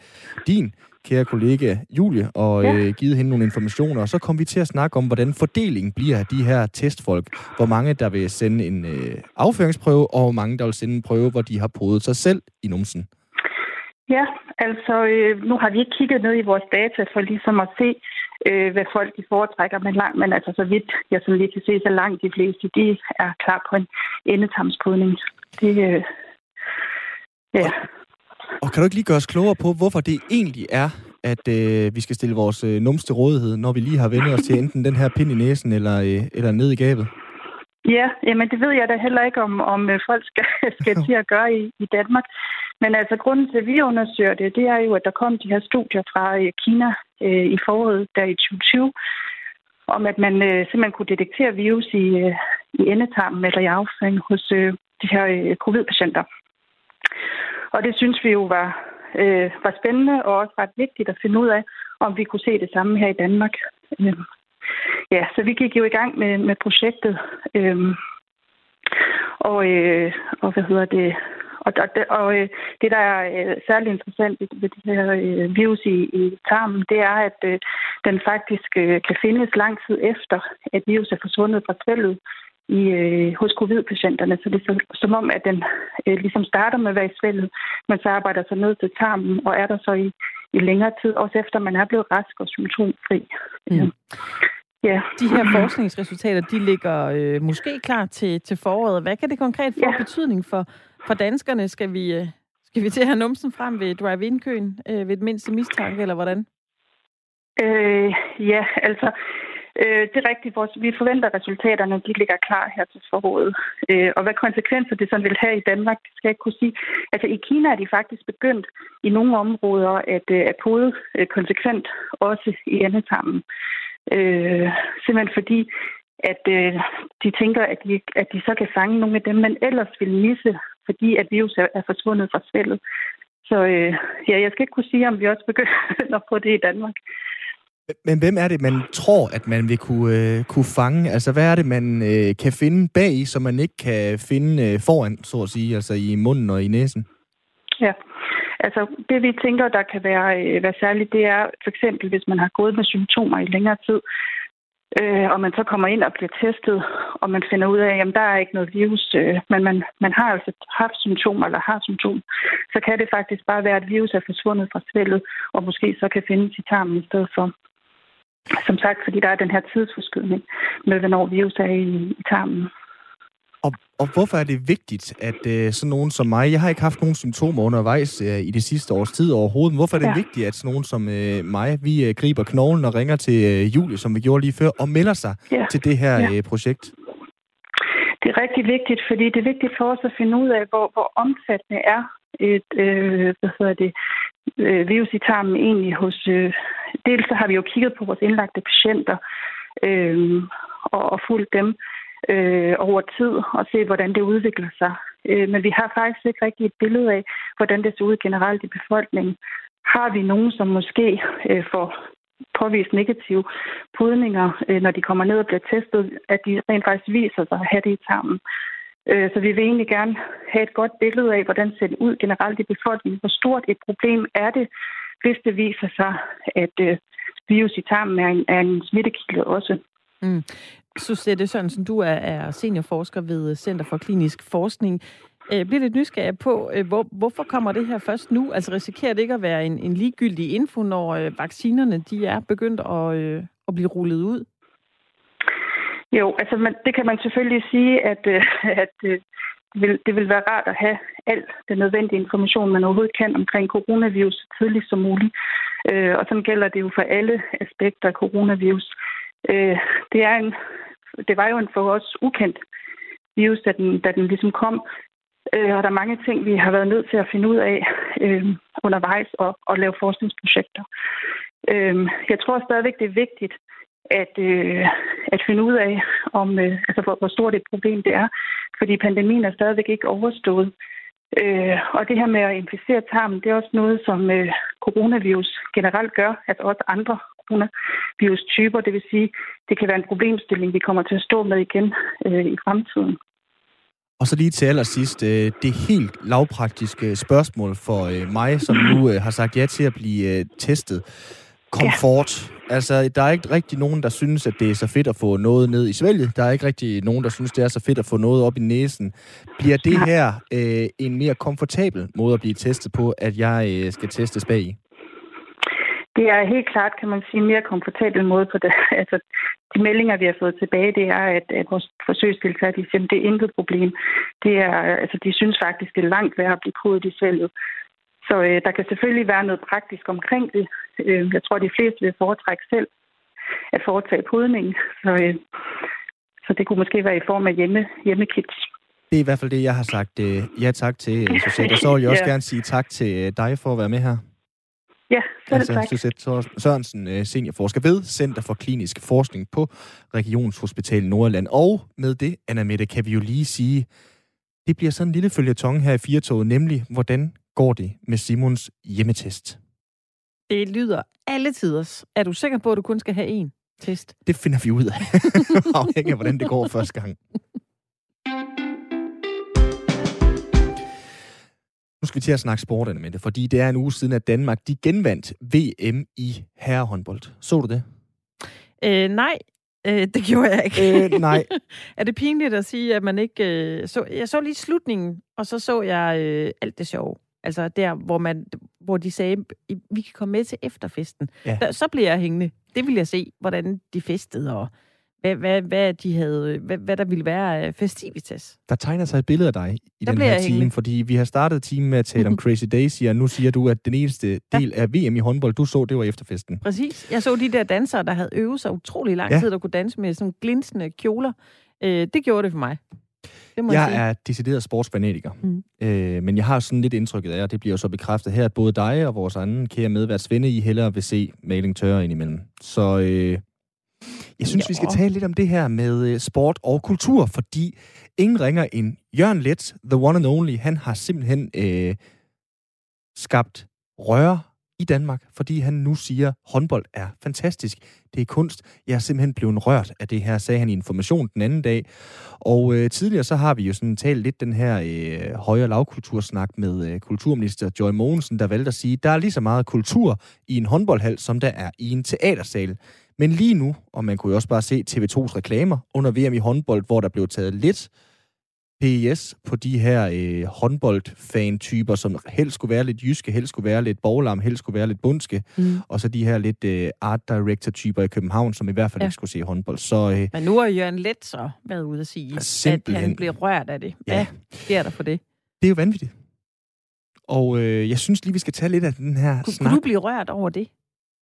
din kære kollega Julie, og Ja. øh, givet hende nogle informationer. Og så kom vi til at snakke om, hvordan fordelingen bliver af de her testfolk. Hvor mange, der vil sende en øh, afføringsprøve, og hvor mange, der vil sende en prøve, hvor de har prøvet sig selv i numsen. Ja, altså øh, nu har vi ikke kigget ned i vores data for ligesom at se, øh, hvad folk de foretrækker, men, lang, men altså så vidt jeg sådan lige kan se, så langt de fleste, de er klar på en endetarmspodning. Det, øh, ja. Og kan du ikke lige gøre os klogere på, hvorfor det egentlig er, at øh, vi skal stille vores øh, nums til rådighed, når vi lige har vendt os til enten den her pind i næsen eller, øh, eller ned i gabet? Ja, jamen det ved jeg da heller ikke, om, om øh, folk skal, skal til at gøre i, i Danmark. Men altså, grunden til, at vi undersøger det, det er jo, at der kom de her studier fra øh, Kina øh, i foråret, der i 2020, om at man øh, simpelthen kunne detektere virus i, øh, i endetarmen eller i afføring hos øh, de her øh, covid-patienter. Og det synes vi jo var, øh, var spændende og også ret vigtigt at finde ud af, om vi kunne se det samme her i Danmark. Øh, ja, så vi gik jo i gang med, med projektet. Øh, og, øh, og hvad hedder det? Og, og, det- og øh, det, der er øh, særlig interessant ved, det her øh, virus i, i tarmen, det er, at øh, den faktisk øh, kan findes lang tid efter, at virus er forsvundet fra svælget i, øh, hos covid-patienterne. Så det er som om, at den øh, ligesom starter med at være i svælget, men så arbejder sig ned til tarmen og er der så i, i længere tid, også efter man er blevet rask og symptomfri. Mm. Ja. De her forskningsresultater, de ligger øh, måske klar til, til foråret. Hvad kan det konkret få Ja. betydning for, for danskerne? Skal vi, øh, skal vi til at have numsen frem ved drive-in-køen øh, ved et mindste mistanke, eller hvordan? Øh, ja, altså, øh, det er rigtigt. Vores, vi forventer, at resultaterne de ligger klar her til foråret. Øh, og hvad konsekvenser det sådan vil have i Danmark, det skal jeg ikke kunne sige. Altså, i Kina er de faktisk begyndt i nogle områder at, øh, at pode øh, konsekvent også i endetarmen. Øh, simpelthen fordi, at øh, de tænker, at de, at de så kan fange nogle af dem, man ellers ville misse, fordi at virus er, forsvundet fra svældet. Så øh, ja, jeg skal ikke kunne sige, om vi også begynder på det i Danmark. Men hvem er det, man tror, at man vil kunne, øh, kunne fange? Altså, hvad er det, man øh, kan finde bag i, som man ikke kan finde øh, foran, så at sige, altså i munden og i næsen? Ja, altså det vi tænker, der kan være, øh, være særligt, det er for eksempel, hvis man har gået med symptomer i længere tid, øh, og man så kommer ind og bliver testet, og man finder ud af, at der er ikke noget virus, øh, men man, man har altså haft symptomer eller har symptomer, så kan det faktisk bare være, at virus er forsvundet fra svældet, og måske så kan findes i tarmen i stedet for. Som sagt, fordi der er den her tidsforskydning med, hvornår virus er i, i tarmen. Og, og hvorfor er det vigtigt, at øh, sådan nogen som mig, jeg har ikke haft nogen symptomer undervejs øh, i det sidste års tid overhovedet, men hvorfor er det Ja. ja. vigtigt, at sådan nogen som øh, mig, vi øh, griber knoglen og ringer til øh, Julie, som vi gjorde lige før, og melder sig Ja. til det her Ja. øh, projekt? Det er rigtig vigtigt, fordi det er vigtigt for os at finde ud af, hvor, hvor omfattende er et øh, hvad hedder det, øh, virus i tarmen egentlig hos... Øh, dels så har vi jo kigget på vores indlagte patienter øh, og, og fulgt dem øh, over tid og se, hvordan det udvikler sig. Øh, men vi har faktisk ikke rigtig et billede af, hvordan det ser ud generelt i befolkningen. Har vi nogen, som måske øh, får påvist negative podninger, øh, når de kommer ned og bliver testet, at de rent faktisk viser sig at have det i tarmen. Øh, Så vi vil egentlig gerne have et godt billede af, hvordan det ser ud generelt i befolkningen. Hvor stort et problem er det, hvis det viser sig, at øh, virus i tarmen er en, er en smittekilde også. Mm. Susette Sørensen, du er, er seniorforsker ved Center for Klinisk Forskning. Jeg bliver lidt nysgerrig på, øh, hvor, hvorfor kommer det her først nu? Altså risikerer det ikke at være en, en ligegyldig info, når øh, vaccinerne de er begyndt at, øh, at blive rullet ud? Jo, altså man, det kan man selvfølgelig sige, at, øh, at øh, det, vil, det vil være rart at have al den nødvendige information, man overhovedet kan omkring coronavirus så tidligt som muligt. Øh, og sådan gælder det jo for alle aspekter af coronavirus. Øh, det, er en, det var jo en for os ukendt virus, da den, da den ligesom kom. Øh, og der er mange ting, vi har været nødt til at finde ud af øh, undervejs og, og lave forskningsprojekter. Øh, jeg tror stadigvæk, det er vigtigt, at, øh, at finde ud af, om, øh, altså, hvor, hvor stort et problem det er. Fordi pandemien er stadigvæk ikke overstået. Øh, og det her med at inficere tarmen, det er også noget, som øh, coronavirus generelt gør, altså også andre coronavirus-typer. Det vil sige, det kan være en problemstilling, vi kommer til at stå med igen øh, i fremtiden. Og så lige til allersidst, øh, det helt lavpraktiske spørgsmål for øh, mig, som nu øh, har sagt ja til at blive øh, testet. Komfort. Ja. Altså, der er ikke rigtig nogen, der synes, at det er så fedt at få noget ned i svælget. Der er ikke rigtig nogen, der synes, det er så fedt at få noget op i næsen. Bliver det Nej. her øh, en mere komfortabel måde at blive testet på, at jeg øh, skal testes bag i? Det er helt klart, kan man sige, en mere komfortabel måde på det. Altså, de meldinger, vi har fået tilbage, det er, at, at vores forsøgsdeltagere, de siger, det er intet problem. Det er, altså, de synes faktisk, det er langt værd at blive kodet i svælget. Så øh, der kan selvfølgelig være noget praktisk omkring det. Øh, jeg tror, de fleste vil foretrække selv at foretage podningen. Så, øh, så det kunne måske være i form af hjemme, hjemmekits. Det er i hvert fald det, jeg har sagt øh, ja tak til, øh, Susette. Og så vil jeg også Ja. gerne sige tak til øh, dig for at være med her. Ja, selv Altså, tak. Susette Sør- Sørensen, øh, seniorforsker ved Center for Klinisk Forskning på Regionshospital Nordjylland. Og med det, Anna Mette, kan vi jo lige sige, det bliver sådan en lille følgetong her i Firtoget, nemlig, hvordan går det med Simons hjemmetest? Det lyder alle tiders. Er du sikker på, at du kun skal have én test? Det finder vi ud af, afhængig af, hvordan det går første gang. Nu skal vi til at snakke sport, Anna Mette, fordi det er en uge siden, at Danmark de genvandt VM i herrehåndbold. Så du det? Øh, nej, øh, det gjorde jeg ikke. Øh, nej. er det pinligt at sige, at man ikke... Øh, så, jeg så lige slutningen, og så så jeg øh, alt det sjove. Altså der, hvor, man, hvor de sagde, vi kan komme med til efterfesten. Ja. Der, så bliver jeg hængende. det ville jeg se, hvordan de festede, og hvad, hvad, hvad, de havde, hvad, hvad der ville være festivitas. Der tegner sig et billede af dig i Der den her time, fordi vi har startet timen med at tale om Crazy Daisy, og nu siger du, at den eneste del af VM i håndbold, du så, det var efterfesten. Præcis. Jeg så de der dansere, der havde øvet sig utrolig lang Ja. tid, der kunne danse med sådan glinsende kjoler. Øh, det gjorde det for mig. Det må jeg, sige. er decideret sportsfanatiker, Mm. øh, men jeg har sådan lidt indtrykket af, og det bliver jo så bekræftet her, at både dig og vores anden kære medvært Svende, I hellere vil se maling tørre indimellem. Så øh, jeg synes, Jo. vi skal tale lidt om det her med øh, sport og kultur, fordi ingen ringer end Jørgen Let, the one and only. Han har simpelthen øh, skabt røre i Danmark, fordi han nu siger, at håndbold er fantastisk. Det er kunst. Jeg er simpelthen blevet rørt af det her, sagde han i Information den anden dag. Og øh, tidligere så har vi jo sådan talt lidt den her øh, højere lavkultursnak med øh, kulturminister Joy Mogensen, der valgte at sige, der er lige så meget kultur i en håndboldhal, som der er i en teatersal. Men lige nu, og man kunne jo også bare se TV2's reklamer under VM i håndbold, hvor der blev taget lidt PES på de her øh, håndboldfan-typer, som helst skulle være lidt jyske, helst skulle være lidt borglarm, helst skulle være lidt bundske, Mm. og så de her lidt øh, art director-typer i København, som i hvert fald Ja. ikke skulle se håndbold. Så øh, Men nu har Jørgen Let så været ude at sige, at Simpelthen. han bliver rørt af det. Hvad Ja. sker der for det? det er jo vanvittigt. Og øh, jeg synes lige, vi skal tage lidt af den her Kunne, snak. kunne du blive rørt over det?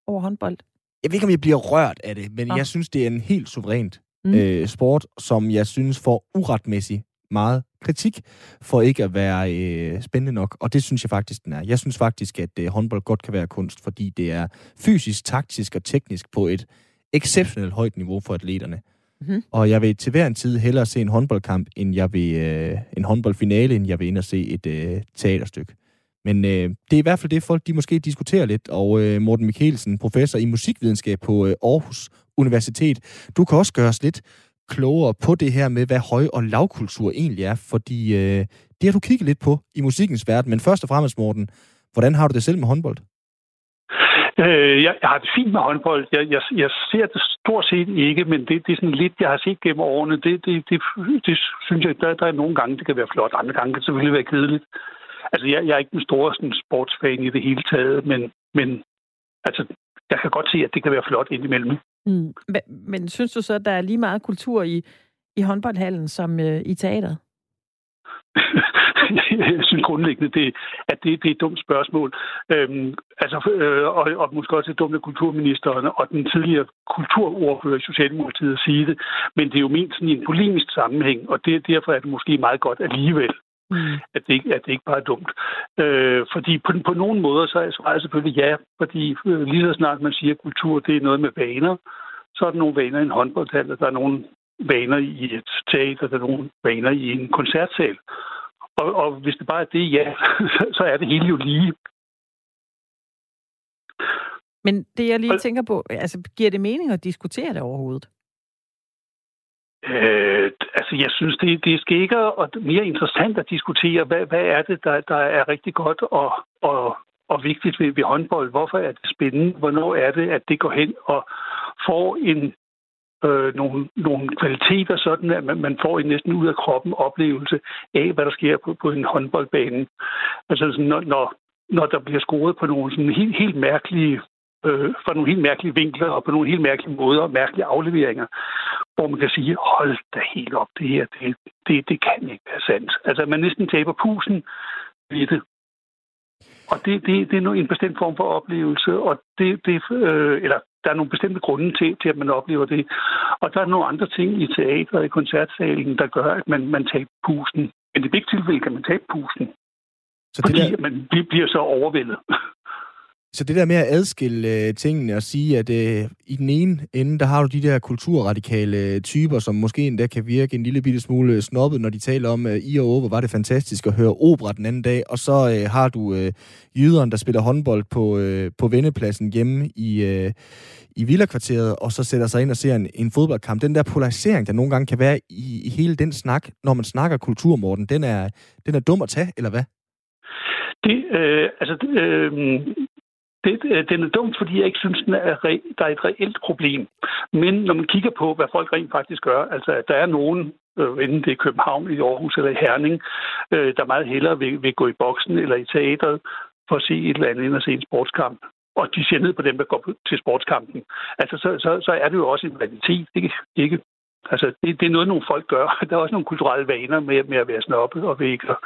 Over håndbold? Jeg ved ikke, om jeg bliver rørt af det, men Nå. jeg synes, det er en helt suverænt Mm. øh, sport, som jeg synes får uretmæssigt meget kritik for ikke at være øh, spændende nok. Og det synes jeg faktisk, den er. Jeg synes faktisk, at øh, håndbold godt kan være kunst, fordi det er fysisk, taktisk og teknisk på et exceptionelt højt niveau for atleterne. Mhm. Og jeg vil til hver en tid hellere se en håndboldkamp, end jeg vil øh, en håndboldfinale, end jeg vil ind og se et øh, teaterstykke. Men øh, det er i hvert fald det, folk de måske diskuterer lidt. Og øh, Morten Mikkelsen, professor i musikvidenskab på øh, Aarhus Universitet, du kan også gøre os lidt klogere på det her med, hvad høj- og lavkultur egentlig er, fordi øh, det har du kigget lidt på i musikkens verden. Men først og fremmest, Morten, hvordan har du det selv med håndbold? Øh, jeg, jeg har det fint med håndbold. Jeg, jeg, jeg ser det stort set ikke, men det, det er sådan lidt, jeg har set gennem årene. Det, det, det, det synes jeg, der, der er nogle gange, det kan være flot. Andre gange kan det selvfølgelig være kedeligt. Altså, jeg, jeg er ikke den store sådan, sportsfan i det hele taget, men, men altså, jeg kan godt se, at det kan være flot indimellem. Mm. Men, men synes du så, at der er lige meget kultur i, i håndboldhallen som øh, i teateret? jeg synes grundlæggende, det, at det, det er et dumt spørgsmål. Øhm, altså, øh, og, og måske også et dumt af kulturministeren og den tidligere kulturordfører i Socialdemokratiet at sige det. Men det er jo ment sådan i en polemisk sammenhæng, og det, derfor er det måske meget godt alligevel, Mm. at det, ikke, at det ikke bare er dumt. Øh, fordi på, på nogle måder, så er svaret selvfølgelig ja, fordi øh, lige så snart man siger, at kultur det er noget med vaner, så er der nogle vaner i en håndboldhal, der er nogle vaner i et teater, der er nogle vaner i en koncertsal. Og, og hvis det bare er det, ja, så er det hele jo lige. Men det, jeg lige tænker på, altså, giver det mening at diskutere det overhovedet? Øh, altså, jeg synes, det, det er skækkere og mere interessant at diskutere, hvad, hvad er det, der, der er rigtig godt og, og, og vigtigt ved, ved håndbold? Hvorfor er det spændende? Hvornår er det, at det går hen og får en, øh, nogle, nogle kvaliteter, sådan at man, man får en næsten ud af kroppen oplevelse af, hvad der sker på, på en håndboldbane? Altså, sådan, når, når, når der bliver scoret på nogle sådan helt, helt mærkelige øh, fra nogle helt mærkelige vinkler og på nogle helt mærkelige måder og mærkelige afleveringer, hvor man kan sige, hold da helt op, det her, det, det, det kan ikke være sandt. Altså, man næsten taber pusen ved det. Og det, det, det er nu en bestemt form for oplevelse, og det, det, øh, eller der er nogle bestemte grunde til, til, at man oplever det. Og der er nogle andre ting i teater og i koncertsalen, der gør, at man, man taber pusen. Men i begge tilfælde kan man tabe pusen, Så det, fordi der, der... man bliver så overvældet så det der med at adskille øh, tingene og sige, at øh, i den ene ende, der har du de der kulturradikale typer, som måske endda kan virke en lille bitte smule øh, snobbet, når de taler om, øh, i og over, var det fantastisk at høre opera den anden dag, og så øh, har du øh, jyderen, der spiller håndbold på, øh, på vendepladsen hjemme i, øh, i villakvarteret, og så sætter sig ind og ser en, en fodboldkamp. Den der polarisering, der nogle gange kan være i, i hele den snak, når man snakker kultur, Morten, den er, den er dum at tage, eller hvad? Det, øh, altså, øh, det, øh, den er dumt, fordi jeg ikke synes, den er re- der er et reelt problem. Men når man kigger på, hvad folk rent faktisk gør, altså at der er nogen, øh, enten det er i København, i Aarhus eller i Herning, øh, der meget hellere vil, vil gå i boksen eller i teateret for at se et eller andet end at se en sportskamp. og de ser ned på dem, der går til sportskampen. Altså, så, så, så er det jo også en realitet, ikke? ikke? Altså, det, det er noget, nogle folk gør. Der er også nogle kulturelle vaner med, med at være snobbet, og ved ikke at,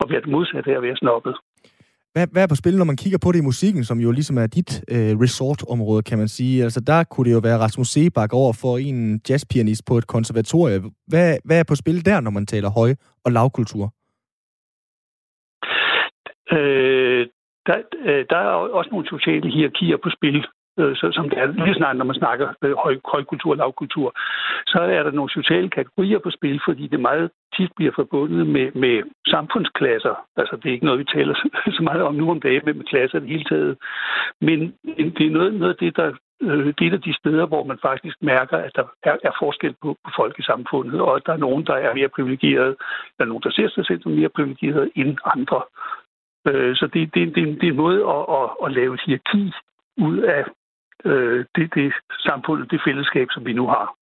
at være det modsatte af at være snobbet. Hvad, hvad er på spil, når man kigger på det i musikken, som jo ligesom er dit øh, resortområde, kan man sige? Altså, der kunne det jo være Rasmus Sebak over for en jazzpianist på et konservatorie. Hvad, hvad er på spil der, når man taler høj- og lavkultur? Øh, der, øh, der er også nogle sociale hierarkier på spil, øh, så, som det er lige snart, når man snakker øh, høj, højkultur og lavkultur. Så er der nogle sociale kategorier på spil, fordi det meget tit bliver forbundet med, med samfundsklasser. Altså, det er ikke noget, vi taler så meget om nu om dagen med, med klasser det hele taget. Men det er noget, noget af det, der øh, det er et af de steder, hvor man faktisk mærker, at der er, er forskel på, på folk i samfundet, og at der er nogen, der er mere privilegeret, der er nogen, der ser sig selv som mere privilegeret end andre. Øh, så det, det, det, det er en måde at, at, at lave et hierarki ud af øh, det, det samfund, det fællesskab, som vi nu har.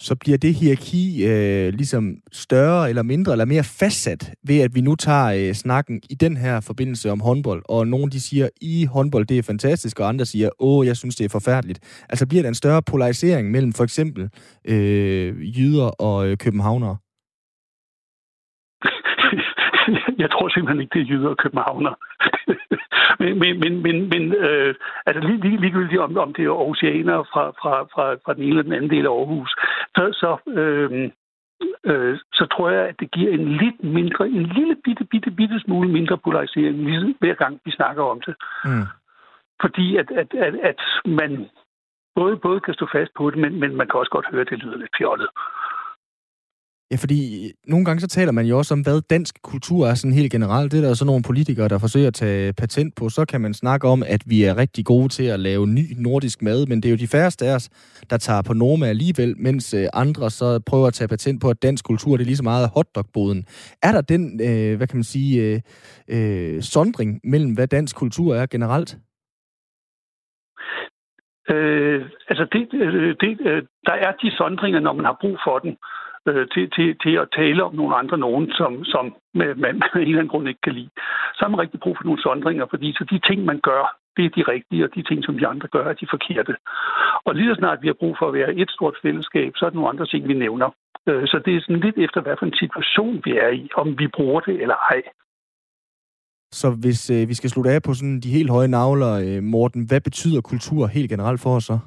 Så bliver det hierarki øh, ligesom større eller mindre eller mere fastsat ved, at vi nu tager øh, snakken i den her forbindelse om håndbold, og nogen de siger, i håndbold det er fantastisk, og andre siger, åh, jeg synes det er forfærdeligt. Altså bliver der en større polarisering mellem for eksempel øh, jyder og øh, københavnere? jeg tror simpelthen ikke, det er jyder og københavner. Men men, men, men, men øh, altså lige, lige, ligegyldigt om, om det er oceaner fra, fra, fra, fra den ene eller den anden del af Aarhus, så, så, øh, øh, så tror jeg, at det giver en lidt mindre, en lille bitte, bitte, bitte smule mindre polarisering, lige hver gang vi snakker om det. Mm. Fordi at, at, at, at man både, både kan stå fast på det, men, men man kan også godt høre, at det lyder lidt fjollet. Ja, fordi nogle gange så taler man jo også om, hvad dansk kultur er sådan helt generelt. Det er der så nogle politikere, der forsøger at tage patent på. Så kan man snakke om, at vi er rigtig gode til at lave ny nordisk mad, men det er jo de færreste af os, der tager på Norma alligevel, mens øh, andre så prøver at tage patent på, at dansk kultur det er lige så meget hotdogboden. Er der den, øh, hvad kan man sige, øh, øh, sondring mellem, hvad dansk kultur er generelt? Øh, altså, det, øh, det, øh, der er de sondringer, når man har brug for den øh, til, til, til at tale om nogle andre nogen, som, som man af en eller anden grund ikke kan lide. Så har man rigtig brug for nogle sondringer, fordi så de ting, man gør, det er de rigtige, og de ting, som de andre gør, er de forkerte. Og lige så snart vi har brug for at være et stort fællesskab, så er der nogle andre ting, vi nævner. Øh, så det er sådan lidt efter, hvad for en situation vi er i, om vi bruger det eller ej. Så hvis øh, vi skal slutte af på sådan de helt høje navler, øh, Morten, hvad betyder kultur helt generelt for os så?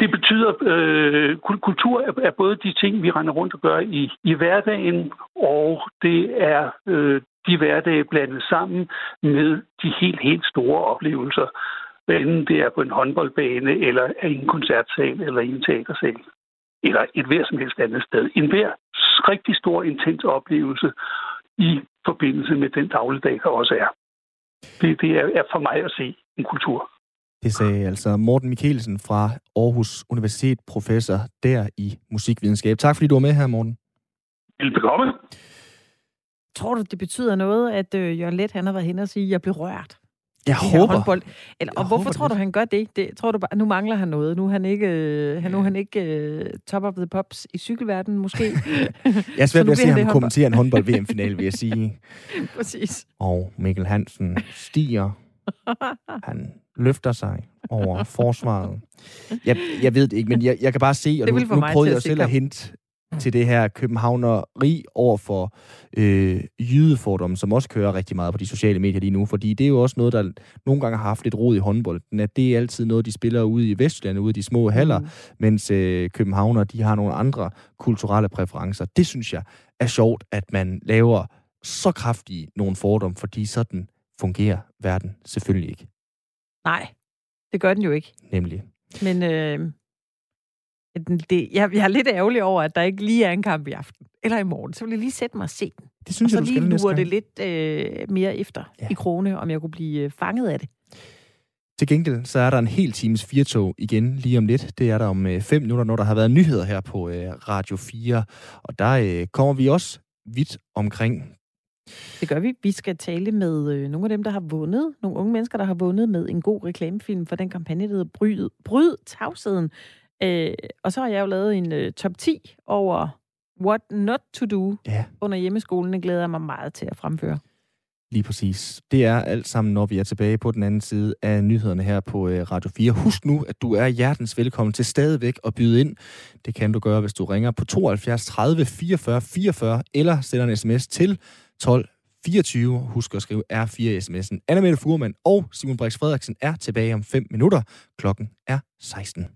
Det betyder, øh, kultur er, er både de ting, vi render rundt og gør i, i hverdagen, og det er øh, de hverdage blandet sammen med de helt, helt store oplevelser. Hvad enten det er på en håndboldbane, eller i en koncertsal, eller i en teatersal, eller et hver som helst andet sted. En hver rigtig stor, intens oplevelse i forbindelse med den dagligdag, der også er. Det, det er, er for mig at se en kultur. Det sagde altså Morten Mikkelsen fra Aarhus Universitet, professor der i musikvidenskab. Tak fordi du var med her, Morten. Velbekomme. Tror du, det betyder noget, at øh, Jørgen Let han har været hen og sige, at jeg blev rørt? Jeg håber. Håndbold. Eller, og hvorfor tror du, han gør det? det? Tror du bare, nu mangler han noget? Nu er han ikke, øh, nu er han ikke uh, top of the pops i cykelverdenen, måske? jeg er svært ved at se ham kommentere en håndbold-VM-finale, vil jeg sige. Præcis. Og Mikkel Hansen stiger. Han løfter sig over forsvaret. Jeg, jeg ved det ikke, men jeg, jeg kan bare se, og nu, nu prøvede jeg selv at hente til det her københavneri over for øh, jydefordomme, som også kører rigtig meget på de sociale medier lige nu, fordi det er jo også noget, der nogle gange har haft lidt rod i håndbolden, at det er altid noget, de spiller ude i Vestjylland, ude i de små haller, mm. mens øh, københavner, de har nogle andre kulturelle præferencer. Det synes jeg er sjovt, at man laver så kraftige nogle fordomme, fordi sådan fungerer verden selvfølgelig ikke. Nej, det gør den jo ikke. Nemlig. Men øh, det, jeg, jeg er lidt ærgerlig over, at der ikke lige er en kamp i aften. Eller i morgen. Så vil jeg lige sætte mig og se den. Det synes og jeg, så lige lure det lidt øh, mere efter ja. i krone, om jeg kunne blive øh, fanget af det. Til gengæld, så er der en hel times firtog igen lige om lidt. Det er der om øh, fem minutter, når der har været nyheder her på øh, Radio 4. Og der øh, kommer vi også vidt omkring det gør vi. Vi skal tale med øh, nogle af dem, der har vundet, nogle unge mennesker, der har vundet med en god reklamefilm for den kampagne, der hedder Bryd, Bryd Tavsheden. Øh, og så har jeg jo lavet en øh, top 10 over What Not To Do ja. under hjemmeskolen. Det glæder jeg mig meget til at fremføre. Lige præcis. Det er alt sammen, når vi er tilbage på den anden side af nyhederne her på øh, Radio 4. Husk nu, at du er hjertens velkommen til stadigvæk at byde ind. Det kan du gøre, hvis du ringer på 72 30 44 44 eller sender en sms til 12 24. Husk at skrive R4 i sms'en. Anna Furman og Simon Brix Frederiksen er tilbage om 5 minutter. Klokken er 16.